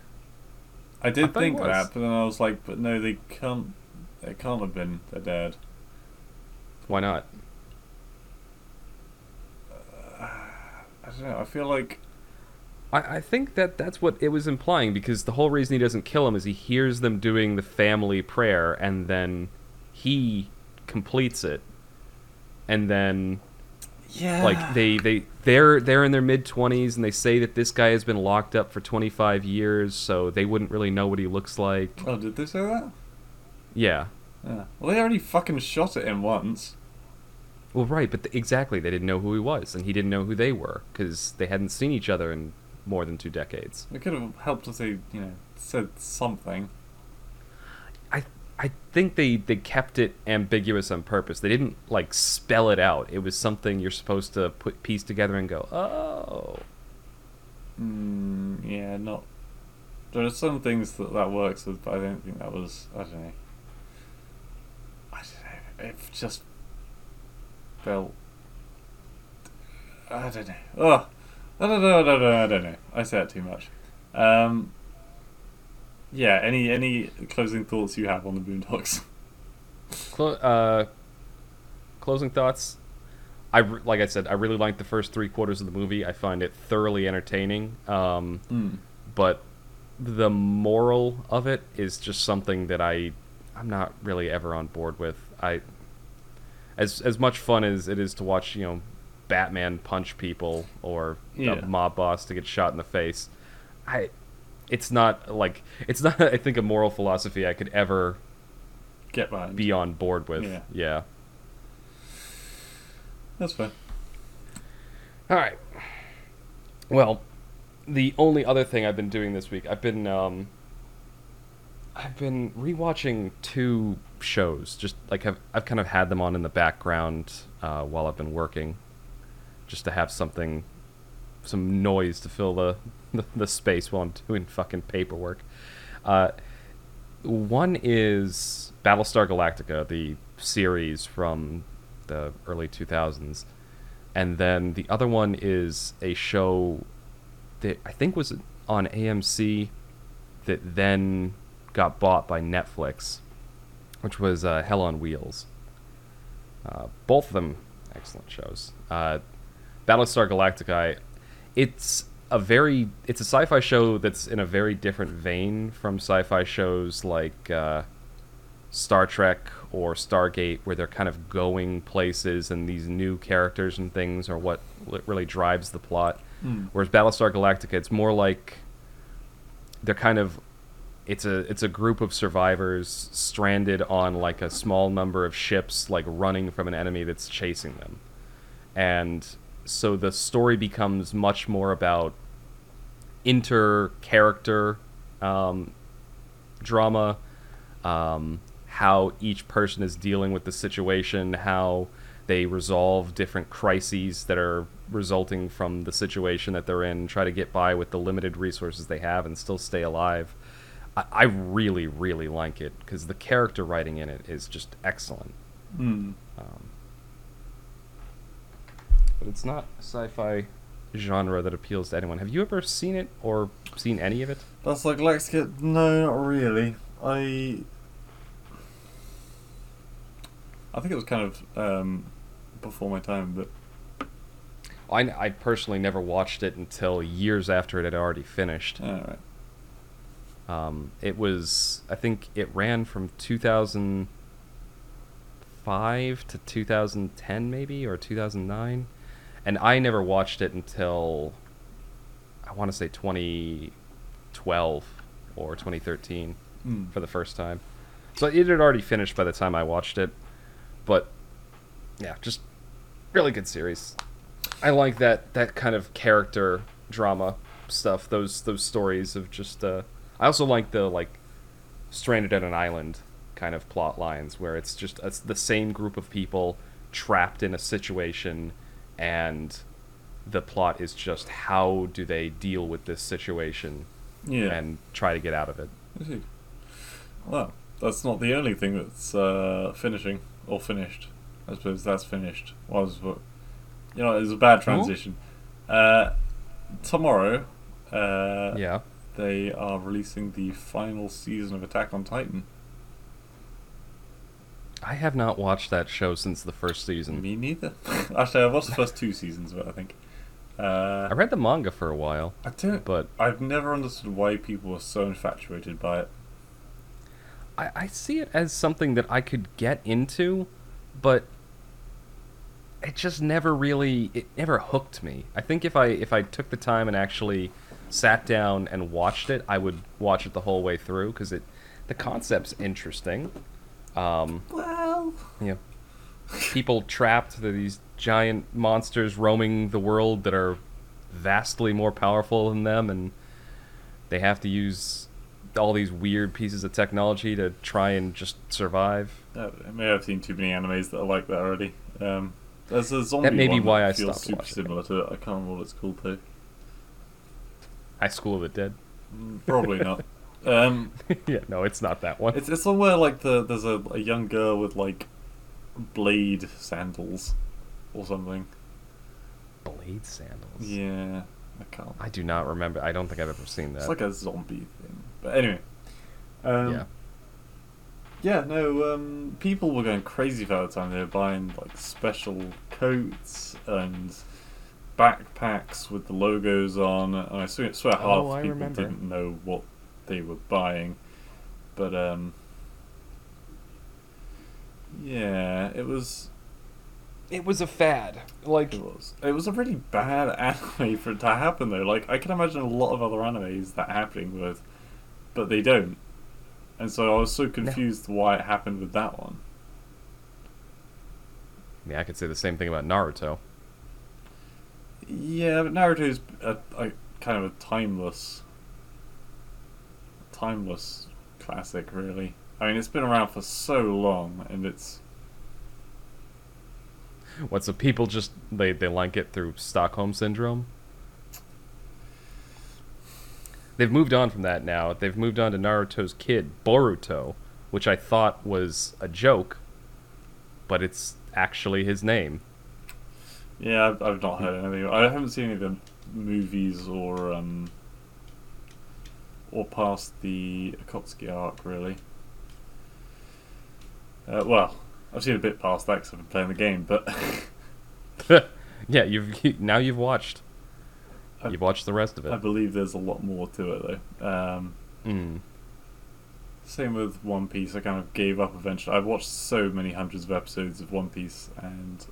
I I did he think that, but then I was like, but no, they can't. They can't have been their dad. Why not? Uh, I don't know. I feel like I, I think that that's what it was implying because the whole reason he doesn't kill him is he hears them doing the family prayer and then he completes it, and then yeah, like they they they're they're in their mid 20s and they say that this guy has been locked up for 25 years so they wouldn't really know what he looks like Oh, did they say that? yeah Yeah. Well, they already fucking shot at him once. well right but th- exactly they didn't know who he was and he didn't know who they were because they hadn't seen each other in more than two decades It could have helped if they, you know, said something. I think they they kept it ambiguous on purpose they didn't like spell it out it was something you're supposed to put piece together and go oh Mm, yeah, not. There are some things that that works with, but I don't think that was. I don't know. I don't know. It just felt. I don't know. Oh, I don't know. I don't know. I don't know. I say it too much. Um. Yeah. Any any closing thoughts you have on the Boondocks? Uh, closing thoughts. I re- like I said, I really liked the first three quarters of the movie. I find it thoroughly entertaining. Um, Mm. but the moral of it is just something that I I'm not really ever on board with. I as as much fun as it is to watch, you know, Batman punch people or Yeah. a mob boss to get shot in the face. I, it's not like it's not. I think a moral philosophy I could ever Get behind. be on board with. Yeah. yeah. That's fine. All right. Well, the only other thing I've been doing this week, I've been um, I've been rewatching two shows. Just like I've I've kind of had them on in the background uh, while I've been working, just to have something, some noise to fill the the, space while I'm doing fucking paperwork. Uh, one is Battlestar Galactica, the series from the early 2000s and then the other one is a show that I think was on AMC that then got bought by Netflix, which was uh, Hell on Wheels. Uh, both of them excellent shows. Uh, Battlestar Galactica, I- it's a very it's a sci-fi show that's in a very different vein from sci-fi shows like uh, Star Trek or Stargate, where they're kind of going places and these new characters and things are what really drives the plot. Hmm. Whereas Battlestar Galactica, it's more like they're kind of it's a it's a group of survivors stranded on like a small number of ships, like running from an enemy that's chasing them, and so the story becomes much more about inter character um, drama um, how each person is dealing with the situation, how they resolve different crises that are resulting from the situation that they're in, try to get by with the limited resources they have and still stay alive. I, I really, really like it because the character writing in it is just excellent. Hmm. Um, but it's not a sci-fi genre that appeals to anyone. Have you ever seen it or seen any of it? That's like Lex Kid. No, not really. I. I think it was kind of um, before my time, but I, I personally never watched it until years after it had already finished. alright. Um, it was, I think it ran from 2005 to 2010, maybe, or 2009. And I never watched it until, I want to say 2012 or 2013 Hmm. for the first time. So it had already finished by the time I watched it. But, yeah, just really good series. I like that that kind of character drama stuff. Those those stories of just. Uh, I also like the like stranded at an island kind of plot lines where it's just it's the same group of people trapped in a situation, and the plot is just how do they deal with this situation Yeah. and try to get out of it. Well, that's not the only thing that's uh, finishing or finished. I suppose that's finished. Was what you know, it was a bad transition. Uh, tomorrow, uh, yeah. they are releasing the final season of Attack on Titan. I have not watched that show since the first season. Me neither. Actually, I watched the first two seasons of it. I think. Uh, I read the manga for a while, I don't. but I've never understood why people were so infatuated by it. I, I see it as something that I could get into, but it just never really it never hooked me. I think if I if I took the time and actually sat down and watched it, I would watch it the whole way through because it the concept's interesting. Um, Well, you know, people trapped. They're these giant monsters roaming the world that are vastly more powerful than them, and they have to use all these weird pieces of technology to try and just survive. Uh, maybe I've seen too many animes that are like that already. Um, there's a zombie that may be one why that I feels stopped super watching similar to it. I can't remember what it's called though. High School of the Dead. Mm, Probably not. Um, yeah, no, it's not that one. it's it's somewhere like the there's a, a young girl with like blade sandals or something. Blade Sandals. Yeah, I can't. I do not remember. I don't think I've ever seen that. It's like a zombie thing. But anyway. Um, yeah. Yeah, no, um, people were going crazy for the time. They were buying like special coats and backpacks with the logos on. And I swear, swear half Oh, I people remember. didn't know what they were buying. But, um, yeah, it was. it was a fad. Like It was. It was a really bad anime for it to happen though. Like I can imagine a lot of other animes that happening with, but they don't. And so I was so confused why it happened with that one. Yeah, I could say the same thing about Naruto. Yeah, but Naruto's a, a kind of a timeless, timeless classic, really. I mean, it's been around for so long, and it's What? So people just they they like it through Stockholm syndrome. They've moved on from that now. They've moved on to Naruto's kid, Boruto, which I thought was a joke, but it's actually his name. yeah. I've, I've not heard anything. I haven't seen any of the movies or um or past the Akatsuki arc really. Uh, well, I've seen a bit past that because I've been playing the game, but yeah, you've now you've watched. I- You've watched the rest of it. I believe there's a lot more to it though. Um, Mm. Same with One Piece. I kind of gave up eventually. I've watched so many hundreds of episodes of One Piece, and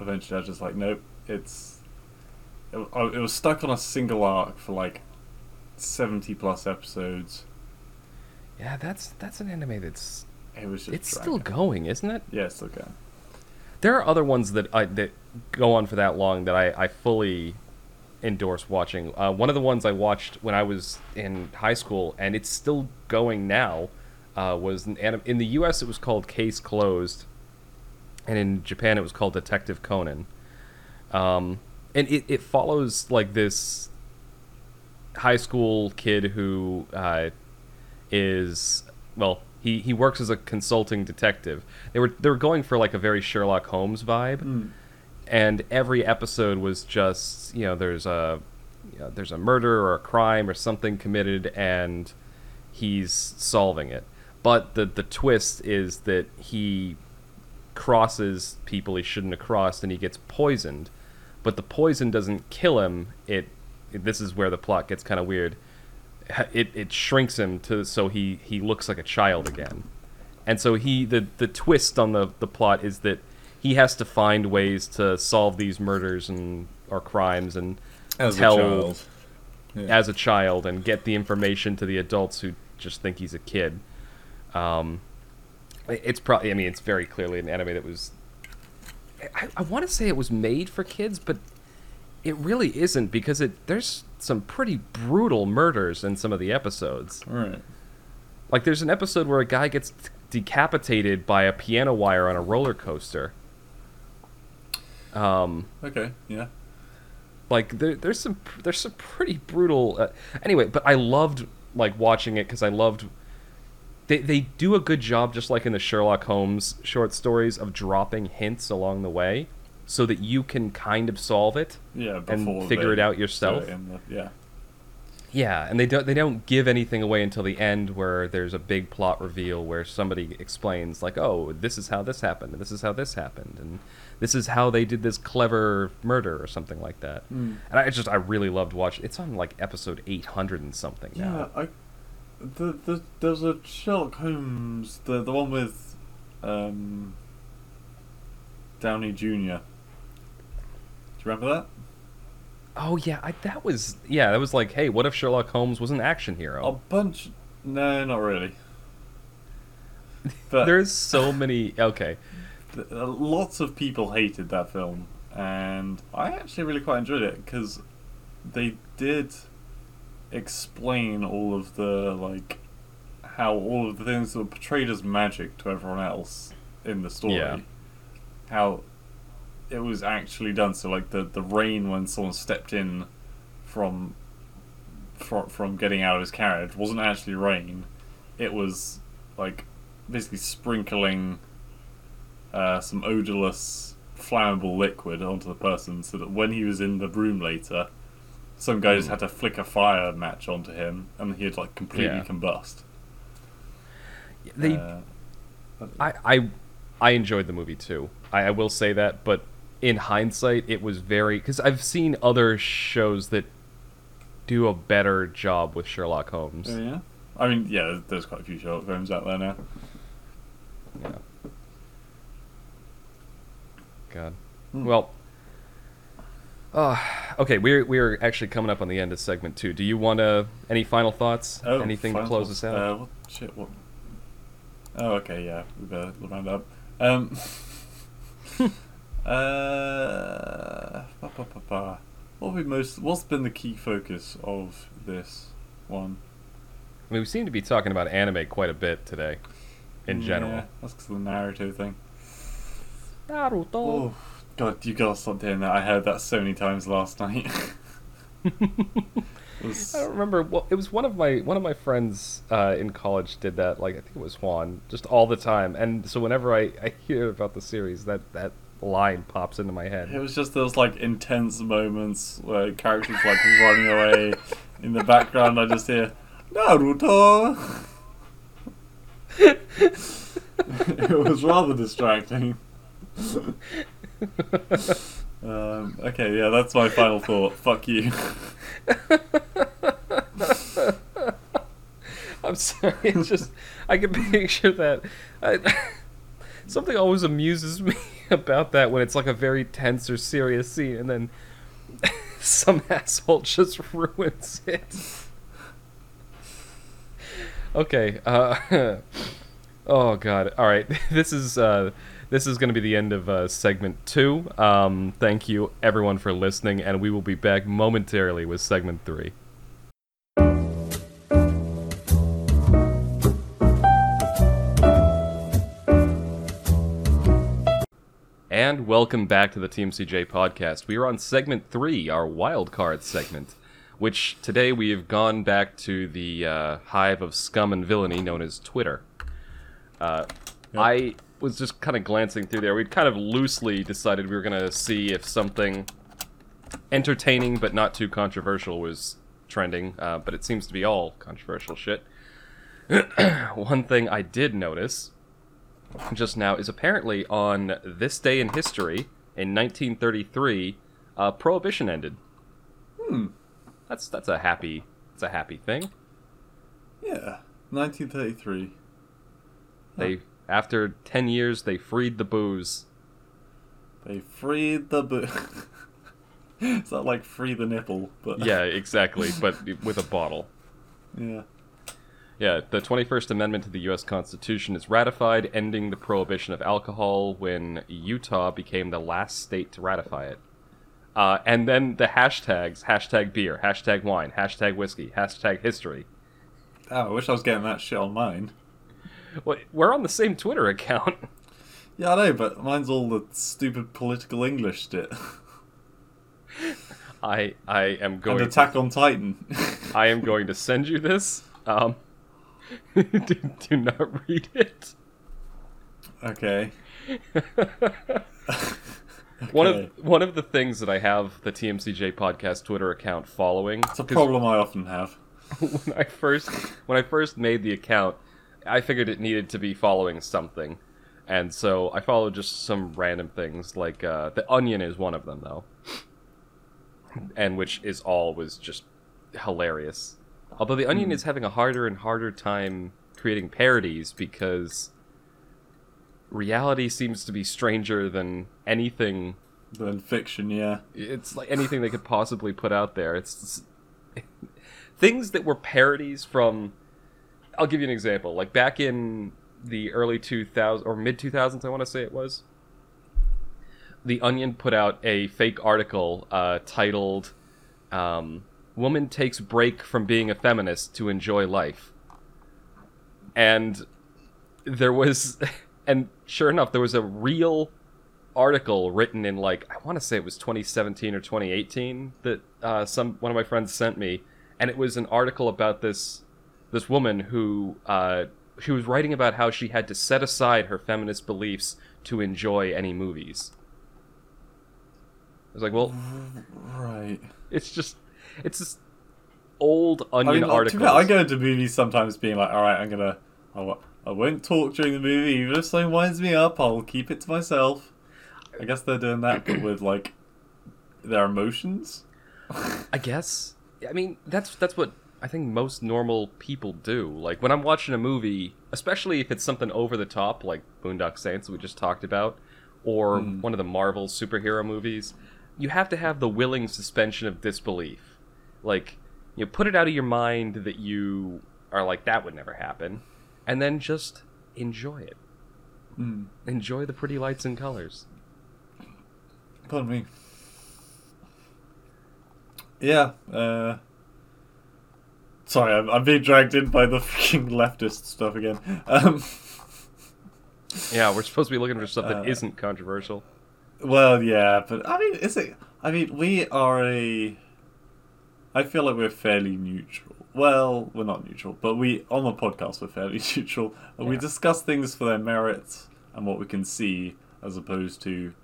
eventually I was just like, nope. It's it, it was stuck on a single arc for like seventy plus episodes. Yeah, that's that's an anime that's It was just it's still going, isn't it? yeah, it's still going. There are other ones that I that go on for that long that I, I fully endorse watching. Uh, one of the ones I watched when I was in high school, and it's still going now, uh, was an anim- in the U.S. It was called Case Closed, and in Japan it was called Detective Conan. Um, and it, it follows like this high school kid who uh, is well he, he works as a consulting detective. They were they were going for like a very sherlock holmes vibe. Mm. and every episode was just you know there's a you know, there's a murder or a crime or something committed and he's solving it. But the the twist is that he crosses people he shouldn't have crossed and he gets poisoned. But the poison doesn't kill him it this is where the plot gets kind of weird it, it shrinks him to so he he looks like a child again and so he the the twist on the the plot is that he has to find ways to solve these murders and or crimes and As tell a child. Yeah. as a child and get the information to the adults who just think he's a kid. Um, it's probably I mean it's very clearly an anime that was I, I want to say it was made for kids, but it really isn't because it there's some pretty brutal murders in some of the episodes. Right. Like there's an episode where a guy gets decapitated by a piano wire on a roller coaster. Um, Okay. Yeah. like there, there's some there's some pretty brutal. Uh, anyway, but I loved like watching it because I loved. They they do a good job, just like in the Sherlock Holmes short stories, of dropping hints along the way, so that you can kind of solve it. Yeah. And figure it out yourself? the- yeah. Yeah, and they don't they don't give anything away until the end where there's a big plot reveal where somebody explains like, "Oh, this is how this happened, and this is how this happened, and this is how they did this clever murder or something like that." Mm. And I just I really loved watching. It's on like episode 800 and something Yeah, now. I the, the there's a Sherlock Holmes the the one with um Downey Jr. Remember that? Oh yeah, I, that was yeah, that was like, "Hey, what if Sherlock Holmes was an action hero? A bunch. No, not really. But There's so many. Okay. th- uh, lots of people hated that film, and I actually really quite enjoyed it because they did explain all of the like how all of the things that were portrayed as magic to everyone else in the story. Yeah. How it was actually done. So like the the rain when someone stepped in from from from getting out of his carriage wasn't actually rain. It was like basically sprinkling uh, some odorless flammable liquid onto the person so that when he was in the room later, some guy just Mm. had to flick a fire match onto him and he'd like completely Yeah. combust. They Uh, I, I I enjoyed the movie too. I, I will say that, but in hindsight, it was very because I've seen other shows that do a better job with Sherlock Holmes. oh, yeah. I mean, yeah, there's- quite a few Sherlock Holmes out there now. Yeah. god. Hmm. Well, uh, okay, we're we're actually coming up on the end of segment two. Do you want to any final thoughts? Oh, Anything to close us out? Uh, what, shit, what? Oh, okay, yeah, we better round up. Um, uh, ba, ba, ba, ba. What we most? What's been the key focus of this one? I mean, we seem to be talking about anime quite a bit today, in Yeah, general. that's because of the Naruto thing. Naruto. Oh, God, you gotta stop doing that. I heard that so many times last night. Was- I don't remember. Well, it was one of my one of my friends uh, in college did that. Like I think it was Juan, just all the time. And so whenever I, I hear about the series, that that line pops into my head. It was just those like intense moments where characters like running away. In the background, I just hear Naruto. it was rather distracting. um, okay, yeah, that's my final thought. Fuck you. I'm sorry. It's just I can picture that. I, something always amuses me about that when it's like a very tense or serious scene, and then some asshole just ruins it. Okay. Uh, oh God. All right. This is uh, this is going to be the end of uh, segment two. Um, thank you everyone for listening, and we will be back momentarily with segment three. And welcome back to the TMCJ podcast. We are on segment three, our wild card segment, which today we have gone back to the uh, hive of scum and villainy known as Twitter. Uh, I was just kind of glancing through there. We'd kind of loosely decided we were going to see if something entertaining but not too controversial was trending, uh, but it seems to be all controversial shit. One thing I did notice just now is apparently on this day in history in 1933, uh, prohibition ended. Hmm. That's that's a happy it's a happy thing. Yeah, 1933. They after 10 years they freed the booze. They freed the booze. it's not like free the nipple? But Yeah, exactly, but with a bottle. yeah. Yeah, the 21st Amendment to the U.S. Constitution is ratified, ending the prohibition of alcohol when Utah became the last state to ratify it. Uh, and then the hashtags hashtag beer, hashtag wine, hashtag whiskey, hashtag history. Oh, I wish I was getting that shit on mine. Well, we're on the same Twitter account. Yeah, I know, but mine's all the stupid political English shit. I I am and going. Attack on Titan. I am going to send you this. Um, do, do not read it. okay. One of one of the things that I have the TMCJ podcast Twitter account following. It's a problem I often have. when I first when I first made the account, I figured it needed to be following something, and so I followed just some random things. Like uh, the Onion is one of them, though, and which is all was just hilarious. Although the Onion is having a harder and harder time creating parodies because reality seems to be stranger than anything Than fiction, yeah. it's like anything they could possibly put out there. It's, it's things that were parodies from. I'll give you an example. Like back in the early 2000s or mid 2000s, I want to say it was. The Onion put out a fake article uh, titled um, "Woman Takes Break from Being a Feminist to Enjoy Life," and there was, and sure enough, there was a real article written in like I want to say it was 2017 or 2018 that uh, some one of my friends sent me, and it was an article about this this woman who uh, she was writing about how she had to set aside her feminist beliefs to enjoy any movies. I was like, well, Right. it's just it's this old I onion mean, article. I go into movies sometimes being like, alright, I'm gonna. I won't talk during the movie, even if something winds me up, I'll keep it to myself. I guess they're doing that, but with, like, their emotions. I guess. I mean, that's that's what I think most normal people do. Like when I'm watching a movie, especially if it's something over the top, like Boondock Saints we just talked about, or Hmm. one of the Marvel superhero movies, you have to have the willing suspension of disbelief. Like, you know, put it out of your mind that you are like that would never happen, and then just enjoy it. Mm. Enjoy the pretty lights and colors. Pardon me. Yeah. Uh, sorry, I'm, I'm being dragged in by the freaking leftist stuff again. Um, Yeah, we're supposed to be looking for stuff that Uh, isn't controversial. well, yeah, but I mean, is it? I mean, we are a. I feel like we're fairly neutral. Well, we're not neutral, but we on the podcast we're fairly neutral, and we Yeah. discuss things for their merits and what we can see, as opposed to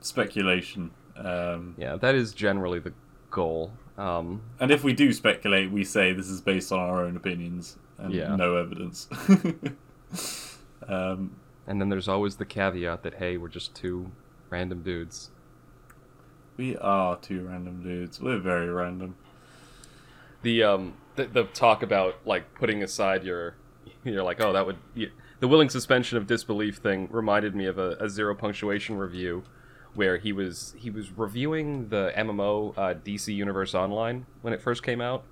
speculation. Um, Yeah, that is generally the goal. Um, And if we do speculate, we say this is based on our own opinions and Yeah. no evidence. um, and then there's always the caveat that hey, we're just two random dudes. we are two random dudes. We're very random. The um the, the talk about like putting aside your you're like oh that would the willing suspension of disbelief thing reminded me of a, a zero punctuation review where he was he was reviewing the MMO uh, DC Universe Online when it first came out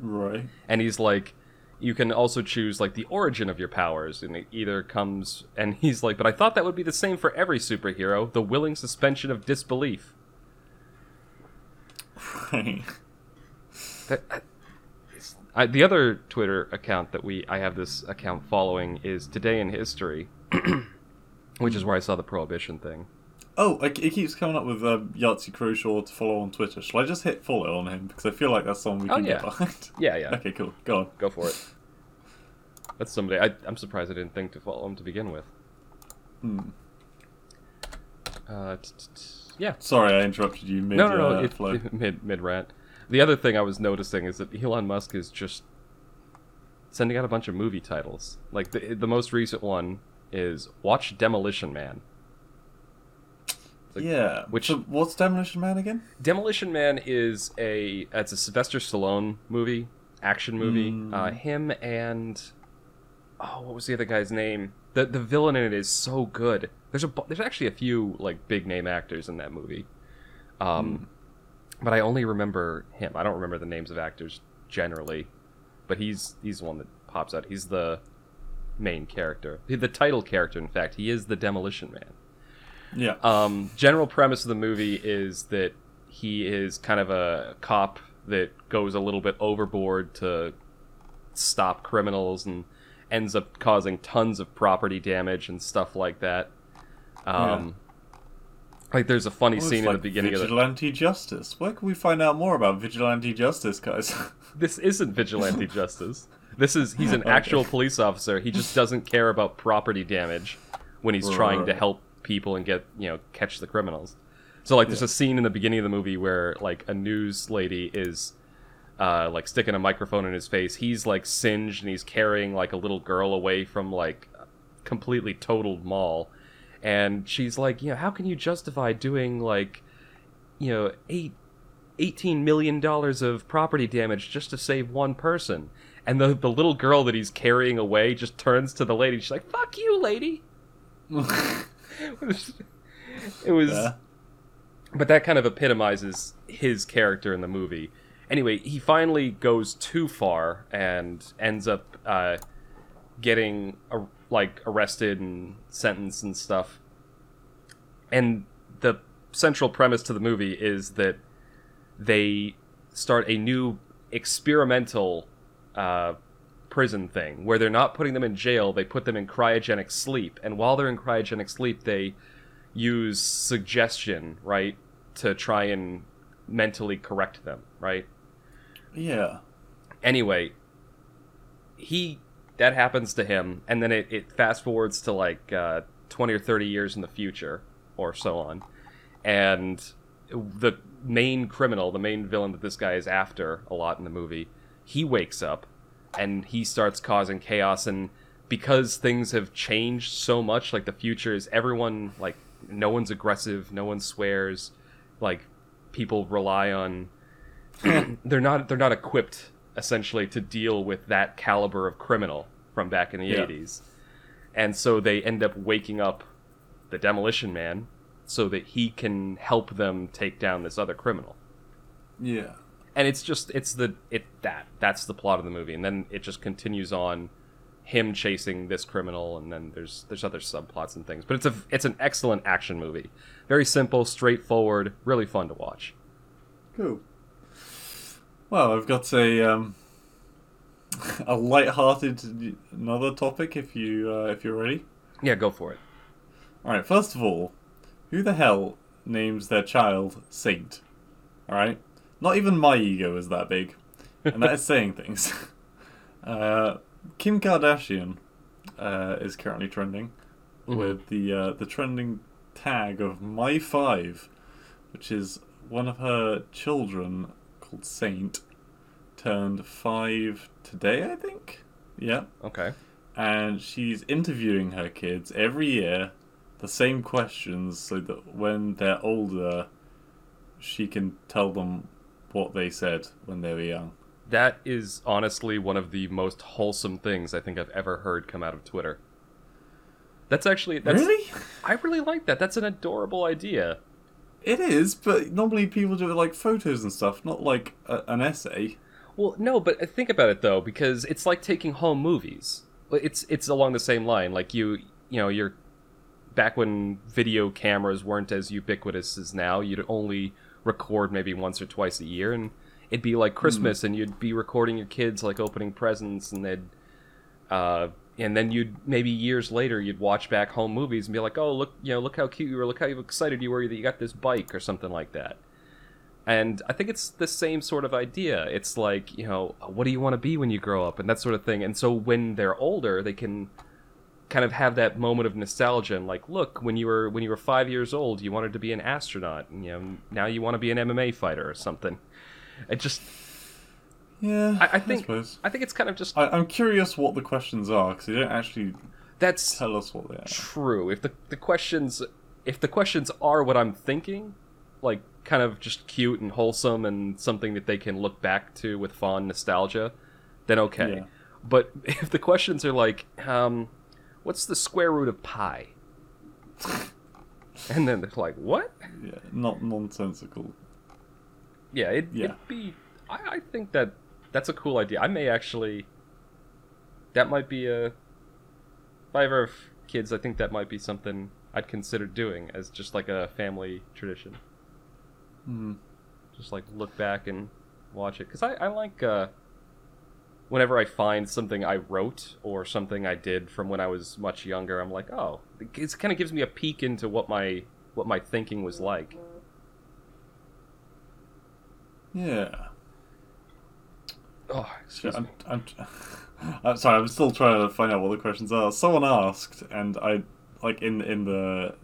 Right. and he's like you can also choose like the origin of your powers and it either comes and he's like but I thought that would be the same for every superhero the willing suspension of disbelief Right. That, I- the other Twitter account that we I have this account following is Today in History, which is where I saw the prohibition thing. Oh, it it keeps coming up with um, Yahtzee Croshaw to follow on Twitter. Shall I just hit follow on him? Because I feel like that's someone we Oh, can yeah. get behind. Yeah, yeah, okay, cool. Go on. go for it. That's somebody I, I'm surprised I didn't think to follow him to begin with. Hmm. Uh, t- t- t- yeah, Sorry, I interrupted you mid no, no, no, uh, it, mid mid rant. The other thing I was noticing is that Elon Musk is just sending out a bunch of movie titles. Like the the most recent one is Watch Demolition Man. Like, yeah. which- So what's Demolition Man again? Demolition Man is a it's a Sylvester Stallone movie, action movie. Mm. Uh, him and oh, what was the other guy's name? The the villain in it is so good. There's a there's actually a few like big name actors in that movie, um, but I only remember him. I don't remember the names of actors generally, but he's he's the one that pops out. He's the main character, the title character. In fact, he is the Demolition Man. Yeah. Um, general premise of the movie is that he is kind of a cop that goes a little bit overboard to stop criminals and ends up causing tons of property damage and stuff like that. Um, Like there's a funny Well, scene like in the beginning of vigilante justice. Where can we find out more about vigilante justice, guys? This isn't vigilante justice. This is he's an Okay. actual police officer. He just doesn't care about property damage when he's trying to help people and get you know catch the criminals. So like there's a scene in the beginning of the movie where like a news lady is uh, like sticking a microphone in his face. He's like singed and he's carrying like a little girl away from like completely totaled mall. And she's like, you know, how can you justify doing like, you know, eight eighteen million dollars of property damage just to save one person? And the the little girl that he's carrying away just turns to the lady. She's like, "Fuck you, lady." it was, it was Yeah. but that kind of epitomizes his character in the movie. Anyway, he finally goes too far and ends up uh, getting uh, like arrested and sentenced and stuff. And the central premise to the movie is that they start a new experimental uh, prison thing where they're not putting them in jail; they put them in cryogenic sleep. And while they're in cryogenic sleep, they use suggestion, right, to try and mentally correct them, right? yeah. Anyway, he that happens to him, and then it, it fast forwards to like uh, twenty or thirty years in the future, or so on, and the main criminal, the main villain that this guy is after a lot in the movie, he wakes up and he starts causing chaos. And because things have changed so much like the future is everyone like no one's aggressive no one swears like people rely on they're not they're not equipped essentially to deal with that caliber of criminal from back in the Yeah. 80s and so they end up waking up the demolition man so that he can help them take down this other criminal Yeah. and it's just it's the it that that's the plot of the movie and then it just continues on him chasing this criminal and then there's there's other subplots and things but it's a it's an excellent action movie very simple straightforward really fun to watch Cool. Well, I've got a um, a light-hearted another topic. If you uh, if you're ready. yeah go for it All right. First of all, who the hell names their child Saint? All right. Not even my ego is that big, and that is saying things. Uh, Kim Kardashian uh, is currently trending with the uh, the trending tag of my five, which is one of her children called Saint turned five today, I think. Yeah, okay and she's interviewing her kids every year, the same questions, so that when they're older, she can tell them what they said when they were young. that is honestly one of the most wholesome things i think i've ever heard come out of twitter that's actually that's really? i really like that that's an adorable idea It is, but normally people do it like photos and stuff, not like a, an essay. Well, no, but think about it though, because it's like taking home movies. It's it's along the same line. Like you, you know, you're back when video cameras weren't as ubiquitous as now. You'd only record maybe once or twice a year, and it'd be like Christmas, and you'd be recording your kids like opening presents, and they'd, uh, and then you'd maybe years later you'd watch back home movies and be like, oh look, you know, look how cute you were, look how excited you were that you got this bike or something like that. And I think it's the same sort of idea. It's like, you know, what do you want to be when you grow up and that sort of thing. And so when they're older, they can kind of have that moment of nostalgia and like, look, when you were when you were 5 years old, you wanted to be an astronaut, and you know, now you want to be an MMA fighter or something. It just Yeah, I, I think suppose. I think it's kind of just I, I'm curious what the questions are because they don't actually that's tell us what they are. true. If the the questions if the questions are what I'm thinking, like kind of just cute and wholesome and something that they can look back to with fond nostalgia, then okay. Yeah. But if the questions are like, um, what's the square root of pi? and then they're like, what? Yeah, not nonsensical. Yeah, it, Yeah. it'd be. I, I think that that's a cool idea. I may actually. That might be a. If I ever have kids, I think that might be something I'd consider doing as just like a family tradition. Hmm. Just like look back and watch it because I, I like. Uh, whenever I find something I wrote or something I did from when I was much younger, I'm like, oh, it kind of gives me a peek into what my what my thinking was like. Yeah. Oh, excuse I'm, me. I'm, I'm sorry. I'm still trying to find out what the questions are. Someone asked, and I like in in the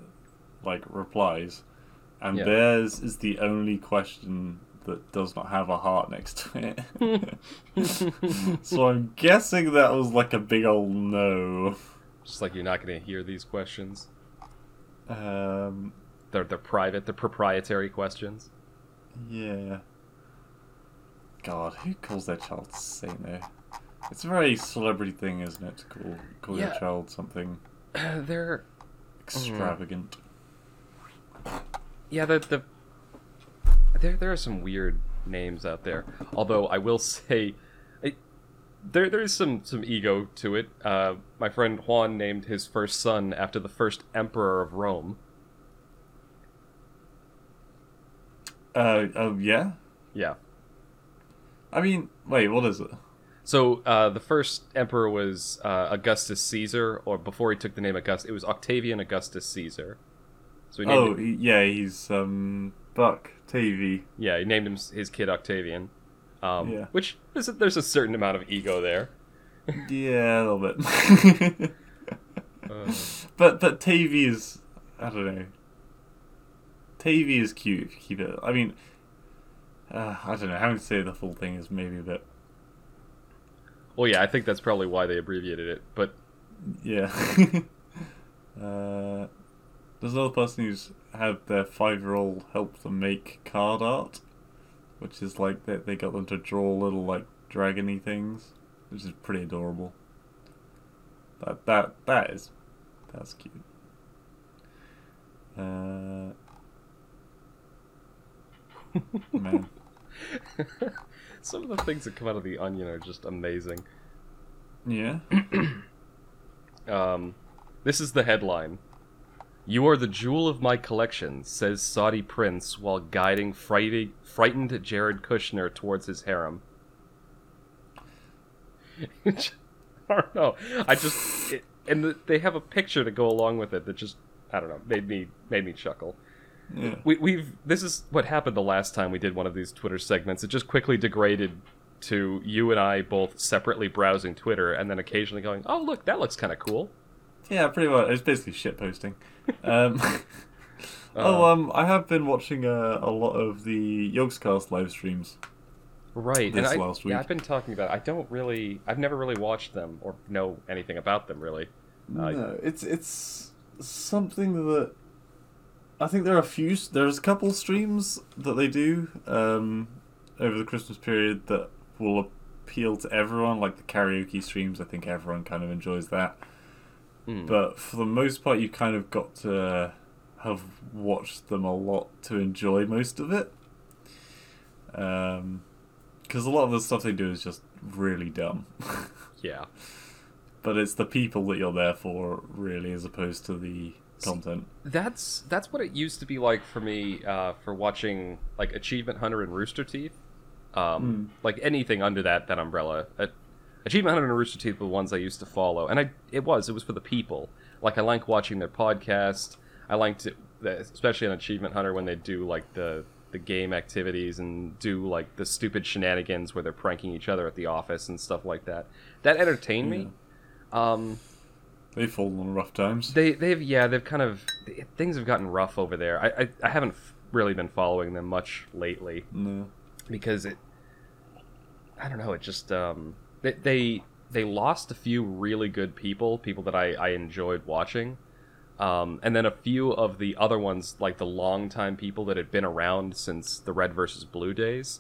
like replies, and Yeah. theirs is the only question that does not have a heart next to it. so I'm guessing that was like a big old no. Just like you're not going to hear these questions. Um, They're they're private, they're proprietary questions. yeah. God, who calls their child Saint? It's a very celebrity thing, isn't it, to call call your child something they're extravagant? yeah, the the there there are some weird names out there. Although I will say, it, there there is some some ego to it. Uh, my friend Juan named his first son after the first emperor of Rome. Uh, oh yeah. Yeah. I mean, wait, what is it? So uh, the first emperor was uh, Augustus Caesar, or before he took the name Augustus, it was Octavian Augustus Caesar. So he Oh, he- yeah, he's um Buck TV. Yeah, he named him his kid Octavian. Um, Yeah. Which there's a, there's a certain amount of ego there. Yeah, a little bit. Uh, but but TV is I don't know. TV is cute if you keep it. I mean, uh, I don't know. Having to say the full thing is maybe a bit. Well, yeah, I think that's probably why they abbreviated it. But yeah, uh, there's another person who's had their five-year-old help them make card art, which is like they they got them to draw little like dragony things, which is pretty adorable. That that that is that's cute. Uh, man. Some of the things that come out of the Onion are just amazing. Yeah. Um, this is the headline. You are the jewel of my collection, says Saudi prince while guiding frighty, frightened Jared Kushner towards his harem. I don't know. I just it, and the, they have a picture to go along with it that just I don't know made me made me chuckle. Yeah. We, we've this is what happened the last time we did one of these Twitter segments. It just quickly degraded to you and I both separately browsing Twitter and then occasionally going, "Oh, look, that looks kind of cool." Yeah, pretty much. It's basically shit posting. Um, oh, um, I have been watching uh, a lot of the Yogscast live streams. Right, This and I, last yeah, week. I've been talking about. I don't really, I've never really watched them or know anything about them really. Uh, no, it's it's something that I think there are a few. There's a couple streams that they do um, over the Christmas period that will appeal to everyone, like the karaoke streams. I think everyone kind of enjoys that. hmm. But for the most part, you kind of got to have watched them a lot to enjoy most of it. Because a lot of the stuff they do is just really dumb. yeah, but it's the people that you're there for, really, as opposed to the content. that's that's what it used to be like for me uh, for watching like Achievement Hunter and Rooster Teeth. Um, Like anything under that that umbrella. Uh, Achievement Hunter and Rooster Teeth were the ones I used to follow, and I it was it was for the people. Like I like watching their podcast. I liked it, especially on Achievement Hunter when they do like the the game activities and do like the stupid shenanigans where they're pranking each other at the office and stuff like that. That entertained me. Um, They've fallen on rough times. they they've yeah they've kind of things have gotten rough over there. I I, I haven't really been following them much lately no. because it I don't know it just um they they, they lost a few really good people people that I I enjoyed watching. Um, and then a few of the other ones, like the longtime people that had been around since the Red versus Blue days,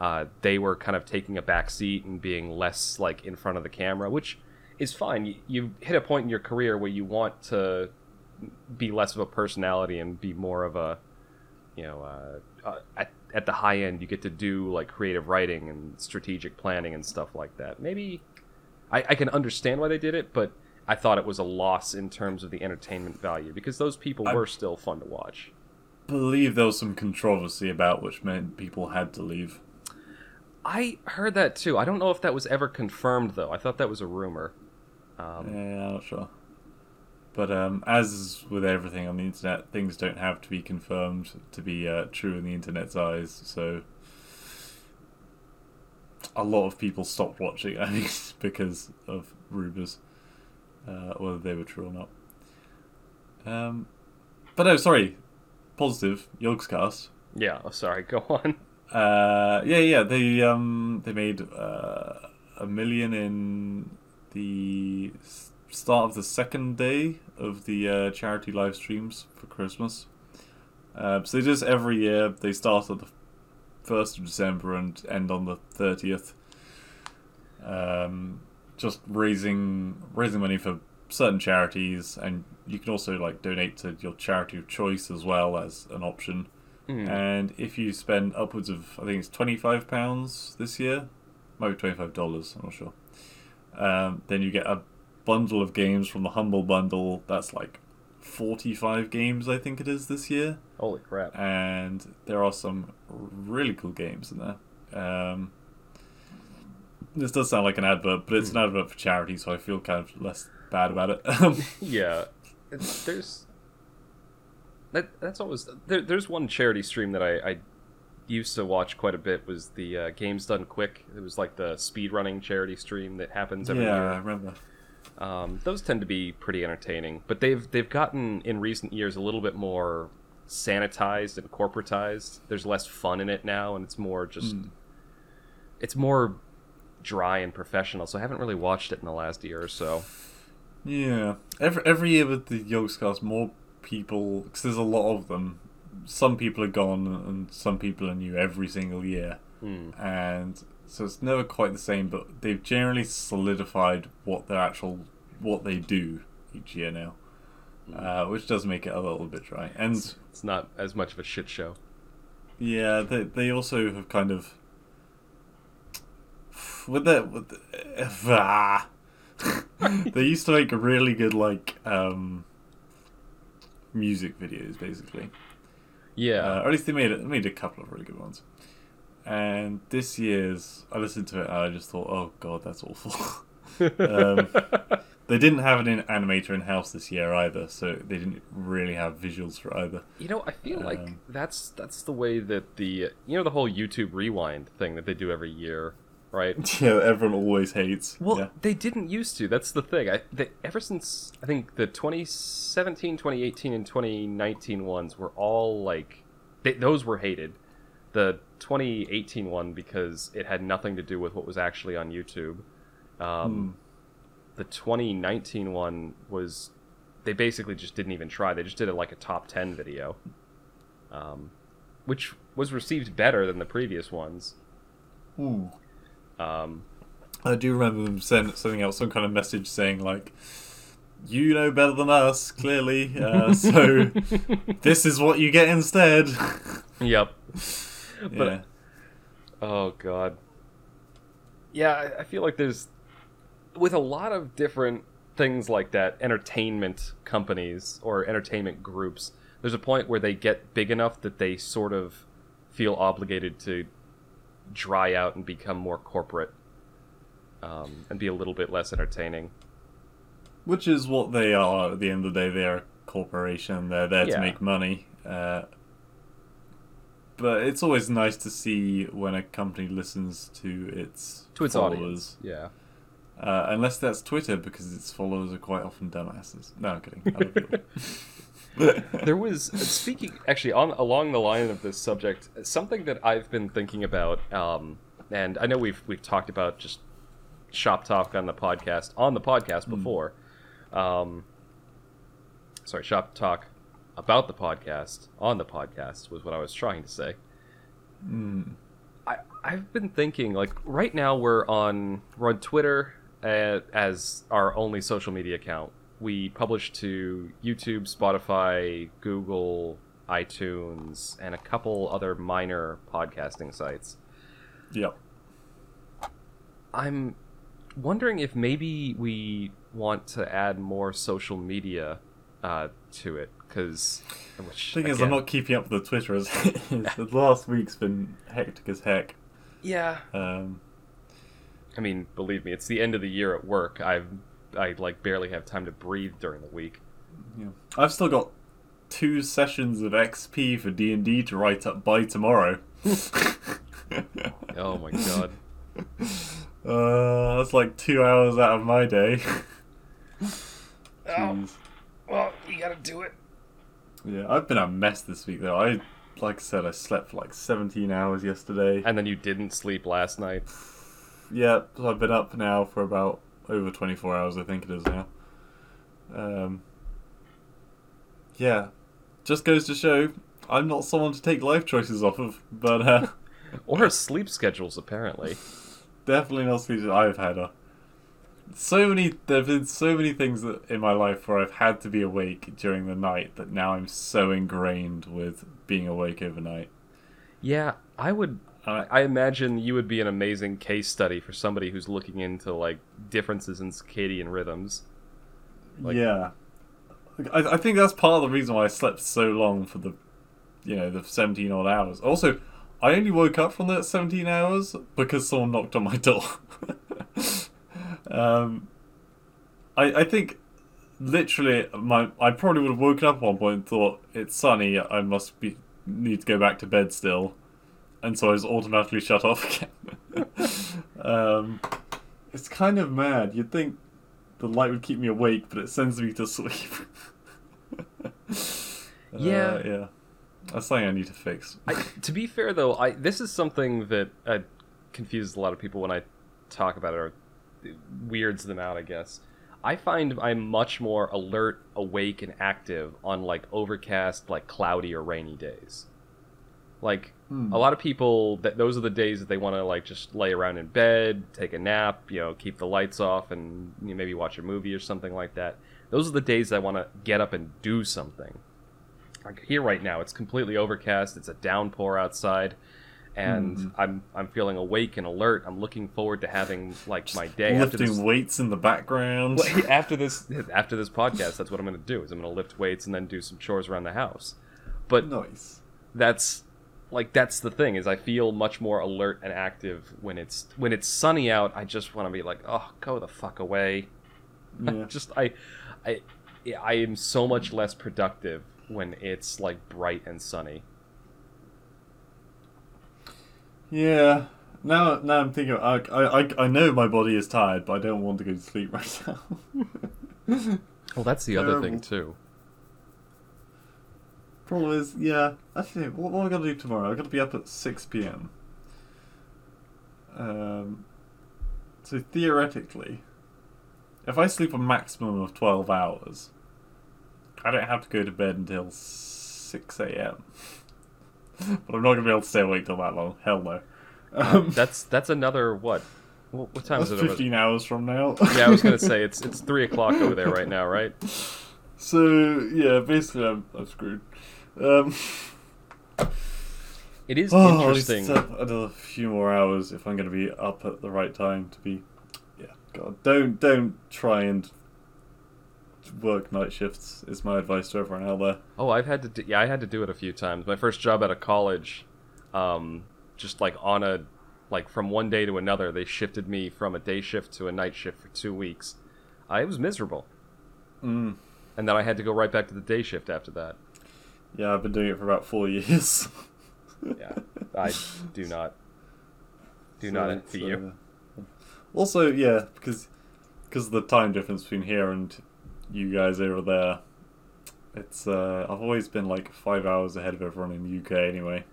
uh, they were kind of taking a back seat and being less like in front of the camera, which is fine. You, you hit a point in your career where you want to be less of a personality and be more of a, you know, uh, uh, at, at the high end, you get to do like creative writing and strategic planning and stuff like that. Maybe I, I can understand why they did it, but I thought it was a loss in terms of the entertainment value because those people I- were still fun to watch. I believe there was some controversy about which meant people had to leave. I heard that too. I don't know if that was ever confirmed though. I thought that was a rumor. Um, Yeah, I'm not sure. But um, as with everything on the internet, things don't have to be confirmed to be uh, true in the internet's eyes. So a lot of people stopped watching, I think, because of rumors, uh, whether they were true or not. Um, but no, sorry. Positive. Yogscast. Yeah. Oh, sorry. Go on. Uh, yeah, yeah. They um they made uh, a million in the start of the second day of the uh, charity live streams for Christmas. Uh, so they this every year. They start at the first of December and end on the thirtieth. Um, just raising raising money for certain charities, and you can also like donate to your charity of choice as well as an option. Hmm. And if you spend upwards of, I think it's twenty five pounds this year, maybe twenty five dollars. I'm not sure. Um, then you get a bundle of games from the Humble Bundle. That's like forty five games, I think it is this year. Holy crap. And there are some really cool games in there. Um, this does sound like an advert, but it's an advert for charity, so I feel kind of less bad about it. Yeah. It's- There's. That, that's always there, there's one charity stream that I, I used to watch quite a bit was the uh, Games Done Quick. It was like the speedrunning charity stream that happens every yeah, year. Yeah, I remember. Um, those tend to be pretty entertaining, but they've they've gotten in recent years a little bit more sanitized and corporatized. There's less fun in it now, and it's more just it's more dry and professional. So I haven't really watched it in the last year or so. Yeah, every every year with the Yogscast, more people because there's a lot of them. Some people are gone, and some people are new every single year, Hmm. and so it's never quite the same. But they've generally solidified what their actual what they do each year now, uh, which does make it a little bit dry. And It's not as much of a shit show. Yeah, they they also have kind of with that with the, ah. they used to make really good like um music videos basically. Yeah. Uh, or at least they made it they made a couple of really good ones. And this year's I listened to it and I just thought, oh god, that's awful. um, they didn't have an animator in house this year either, so they didn't really have visuals for either. You know, I feel like Um, that's that's the way that the you know the whole YouTube Rewind thing that they do every year, right? Yeah, everyone always hates. Well, yeah. they didn't used to. That's the thing. I they, ever since I think the 2017, 2018, and 2019 ones were all like they, those were hated. The 2018 one because it had nothing to do with what was actually on YouTube. Um, The 2019 one was they basically just didn't even try. They just did it like a top 10 video, um, which was received better than the previous ones. Ooh. Um, I do remember them send, sending out some kind of message saying like, "You know better than us, clearly. Uh, so this is what you get instead." yep. But yeah. Oh god. Yeah, I feel like there's with a lot of different things like that, entertainment companies or entertainment groups, there's a point where they get big enough that they sort of feel obligated to dry out and become more corporate um, and be a little bit less entertaining. Which is what they are at the end of the day. They're a corporation. They're there Yeah. to make money. Uh, but it's always nice to see when a company listens to its To its followers. audience. Yeah. Uh, unless that's Twitter, because its followers are quite often dumbasses. No, I'm kidding. I love people. there was speaking actually on along the line of this subject something that i've been thinking about um, and i know we've we've talked about just shop talk on the podcast on the podcast before um, sorry shop talk about the podcast on the podcast was what i was trying to say Mm. I, I've been thinking like right now we're on we're on Twitter uh, as our only social media account. We publish to YouTube, Spotify, Google, iTunes, and a couple other minor podcasting sites. Yep. I'm wondering if maybe we want to add more social media uh, to it because the Thing is, I'm not keeping up with the Twitter as. The last week's been hectic as heck. Yeah, Um, I mean, believe me, it's the end of the year at work. I've I like barely have time to breathe during the week. yeah. I've still got two sessions of XP for D and D to write up by tomorrow. Oh my god. Uh, that's like two hours out of my day. Oh, well, you gotta do it. Yeah, I've been a mess this week though. I, like I said, I slept for like 17 hours yesterday. And then you didn't sleep last night. Yeah, so I've been up now for about over 24 hours, I think it is now. Um, yeah, just goes to show I'm not someone to take life choices off of, but uh, Or sleep schedules, apparently. definitely not speeches I've had. A, so many, there have been so many things that, in my life where I've had to be awake during the night that now I'm so ingrained with being awake overnight. Yeah, I would. I imagine you would be an amazing case study for somebody who's looking into like differences in circadian rhythms. Like- yeah, I, I think that's part of the reason why I slept so long for the, you know, the seventeen odd hours. Also, I only woke up from that seventeen hours because someone knocked on my door. um, I I think literally my I probably would have woken up at one point and thought it's sunny. I must be need to go back to bed still, and so I was automatically shut off again. um, it's kind of mad. You'd think the light would keep me awake, but it sends me to sleep. Yeah. Uh, yeah. That's something I need to fix. I, to be fair, though, I this is something that uh, confuses a lot of people when I talk about it or weirds them out. I guess I find I'm much more alert, awake, and active on like overcast, like cloudy or rainy days. Like Hmm. a lot of people, that those are the days that they want to like just lay around in bed, take a nap, you know, keep the lights off, and you know, maybe watch a movie or something like that. Those are the days that I want to get up and do something. like here right now, it's completely overcast. It's a downpour outside, and Mm-hmm. I'm I'm feeling awake and alert. I'm looking forward to having like my day after Lifting this. weights in the background. Well, after this after this podcast, that's what I'm going to do. Is I'm going to lift weights and then do some chores around the house. But nice. that's like that's the thing is I feel much more alert and active when it's when it's sunny out. I just want to be like, oh, go the fuck away. Yeah. just I, I, I am so much less productive when it's like bright and sunny. Yeah. Now, now I'm thinking. I, I, I- I know my body is tired, but I don't want to go to sleep right now. Well, that's the other thing too. Problem is, yeah. Actually, what, what am I gonna do tomorrow? I'm gonna be up at six p.m. Um. So theoretically, if I sleep a maximum of twelve hours, I don't have to go to bed until six a.m. but I'm not gonna be able to stay awake till that long. Hell no. Um, That's that's another what? What, what time is it? Over? fifteen hours from now. Yeah, I was gonna say it's it's three o'clock over there right now, right? So yeah, basically I'm, I'm screwed. Um, It is oh, I'll interesting. to another few more hours if I'm going to be up at the right time to be. Yeah, God, don't don't try and work night shifts. Is my advice to everyone out there. Oh, I've had to. Do, yeah, I had to do it a few times. My first job out of college, um, just like on a, like from one day to another, they shifted me from a day shift to a night shift for two weeks. I it was miserable, Mm. and then I had to go right back to the day shift after that. Yeah, I've been doing it for about four years. Yeah, I do not, do So not envy you. uh, Also, yeah, because because of the time difference between here and you guys over there, it's uh, I've always been like five hours ahead of everyone in the UK anyway.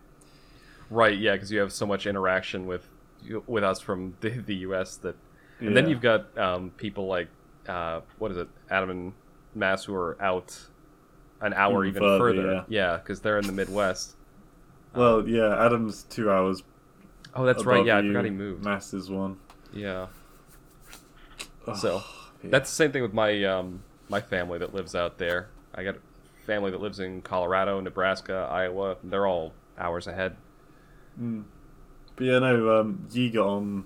Right? Yeah, because you have so much interaction with with us from the, the U.S. that, and then you've got um, people like uh, what is it, Adam and Mass, who are out an hour Even further, further. yeah. Yeah, because they're in the Midwest. Well, yeah, Adam's two hours. Oh, that's right. Yeah, I you. forgot he moved. Mass is one. Yeah. Ugh, So yeah. that's the same thing with my um, my family that lives out there. I got a family that lives in Colorado, Nebraska, Iowa. They're all hours ahead. Mm. But yeah, no, um, Yi got on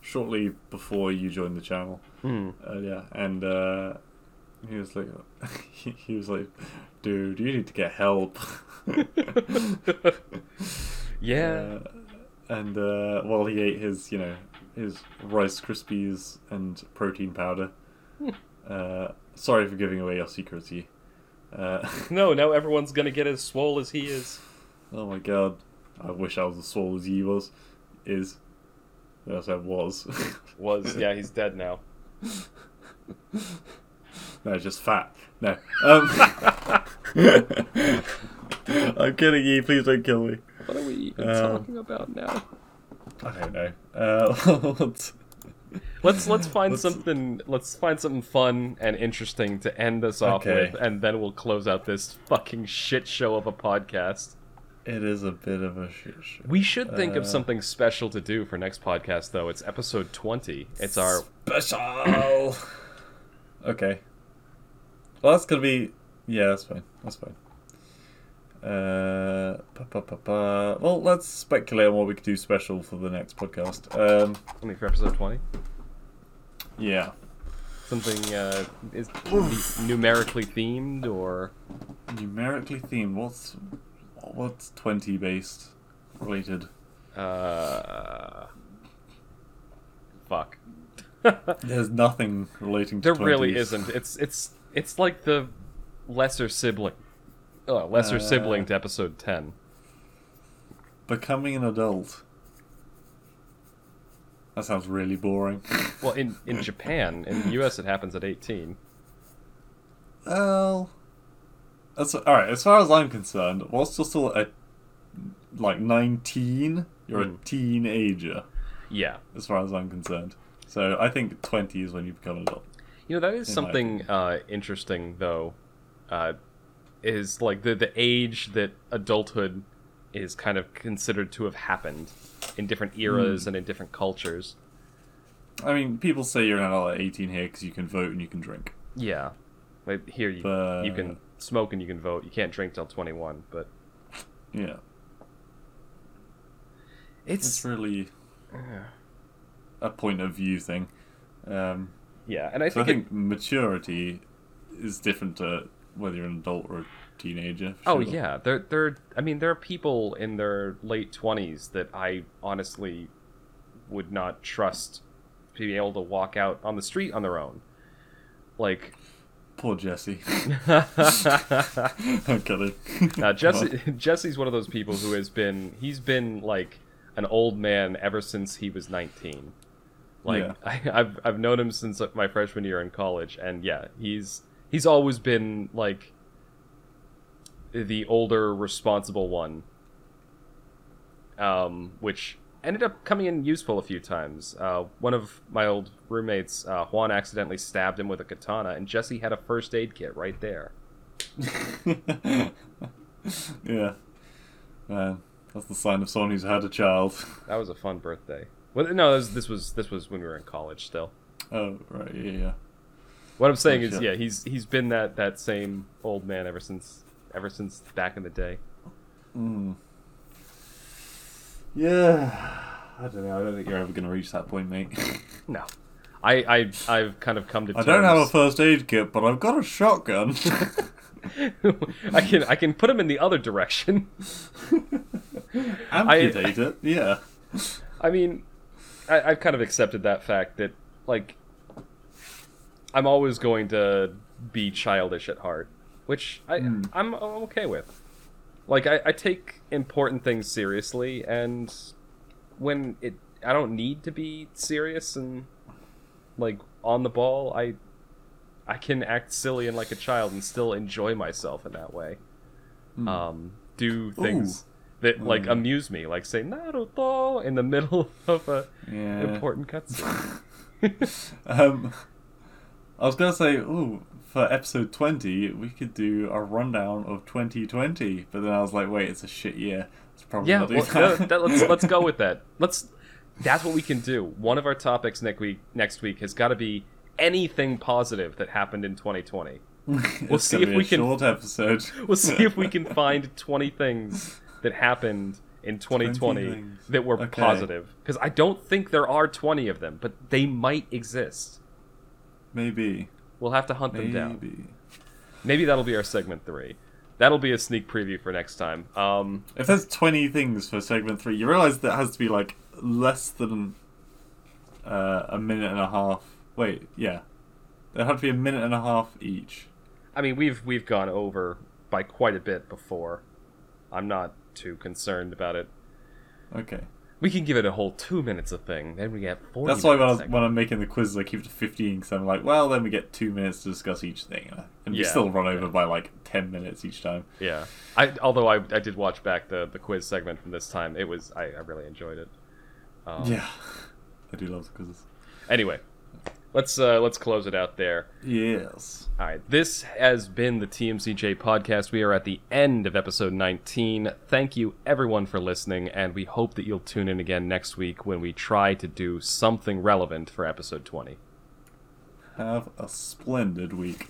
shortly before you joined the channel. Hmm. Uh, yeah, and uh, he was like, he was like, dude, you need to get help. Yeah. Uh, and uh, while he ate his, you know, his Rice Krispies and protein powder. uh, sorry for giving away your secrets, Yi. Uh, No, now everyone's gonna get as swole as he is. oh my god, I wish I was as swole as he was. Is. Yes, I was. Was yeah, he's dead now. No, just fat. No. Um, I'm kidding you. Please don't kill me. What are we even Um, talking about now? I don't know. Uh, what- Let's let's find Let's- something. Let's find something fun and interesting to end us off Okay. with, and then we'll close out this fucking shit show of a podcast. it is a bit of a shit show. We should think of Uh, something special to do for next podcast, though. It's episode twenty. It's our special. okay. Well, that's gonna be. Yeah, that's fine. That's fine. Uh, pa, pa, pa, pa. Well, let's speculate on what we could do special for the next podcast. Um, mean, for episode twenty. yeah. Something uh, is nu- numerically themed, or Numerically themed. What's what's twenty based related? uh, fuck. There's nothing relating to. There really isn't. It's it's it's like the lesser sibling, uh, lesser Uh. sibling to episode ten. Becoming an adult. That sounds really boring. Well, in in Japan, in the U.S., it happens at eighteen. Well, that's all right. As far as I'm concerned, whilst you're still a like 19, you're Hmm. a teenager. Yeah, As far as I'm concerned, so I think 20 is when you become an adult. you know that is In something uh, interesting though. Uh, is like the the age that adulthood is kind of considered to have happened in different eras Hmm. and in different cultures. I mean, people say you're not at 18 here because you can vote and you can drink. Yeah, like here you But you can smoke and you can vote. You can't drink till 21, but Yeah, it's, it's really a point of view thing. Um, yeah, and I so I think, it- think maturity is different to whether you're an adult or a teenager. Oh sure. yeah, there there I mean there are people in their late 20s that I honestly would not trust to be able to walk out on the street on their own. Like Poor Jesse. I'm kidding. uh, Jesse Jesse's one of those people who has been he's been like an old man ever since he was 19. Like Yeah. I, I've I've known him since my freshman year in college, and yeah, he's he's always been like the older, responsible one. Um, which ended up coming in useful a few times. Uh, one of my old roommates, uh, Juan, accidentally stabbed him with a katana, and Jesse had a first aid kit right there. yeah. Man, that's the sign of someone who's had a child. That was a fun birthday. Well, no, this, this was this was when we were in college still. Oh, right, yeah, yeah. What I'm saying Oh, is, shit. yeah, he's he's been that that same old man ever since ever since back in the day. Mm. Yeah. I don't know. I don't think you're ever going to reach that point, mate. No, I I I've kind of come to I terms. don't have a first aid kit, but I've got a shotgun. I can I can put him in the other direction. Amputate it. Yeah. I mean, I, I've kind of accepted that fact that like I'm always going to be childish at heart, which I Hmm. I'm okay with. Like I, I take important things seriously, and when it I don't need to be serious and like on the ball, I I can act silly and like a child and still enjoy myself in that way. Um, do things that like Hmm. amuse me, like say Naruto in the middle of a Yeah. important cutscene. Um, I was gonna say, ooh, for episode twenty, we could do a rundown of 2020, but then I was like, wait, it's a shit year. It's probably yeah, not well, that. no, that- let's let's go with that. Let's. That's what we can do. One of our topics next week next week has got to be anything positive that happened in 2020. We'll see if we can- Short episode. We'll see if we can find 20 things that happened in 2020 that were Okay. positive. Because I don't think there are 20 of them, but they might exist. Maybe. We'll have to hunt them down. Maybe. Maybe that'll be our segment three. That'll be a sneak preview for next time. Um, If there's 20 things for segment three, you realize that has to be like less than uh, a minute and a half. Wait, yeah. There had to be a minute and a half each. I mean, we've we've gone over by quite a bit before. I'm not too concerned about it. Okay. We can give it a whole two minutes of thing. Then we get 40 That's why when, I, was, when I'm making the quizzes, I keep it to 15 because I'm like, well, then we get two minutes to discuss each thing. And we Yeah. still run over by like 10 minutes each time. Yeah. I although I, I did watch back the, the quiz segment from this time. It was I, I really enjoyed it. Um, Yeah. I do love the quizzes. Anyway, let's uh, let's close it out there. Yes. All right, this has been the TMCJ podcast. We are at the end of episode 19. Thank you everyone for listening, and we hope that you'll tune in again next week when we try to do something relevant for episode 20. Have a splendid week.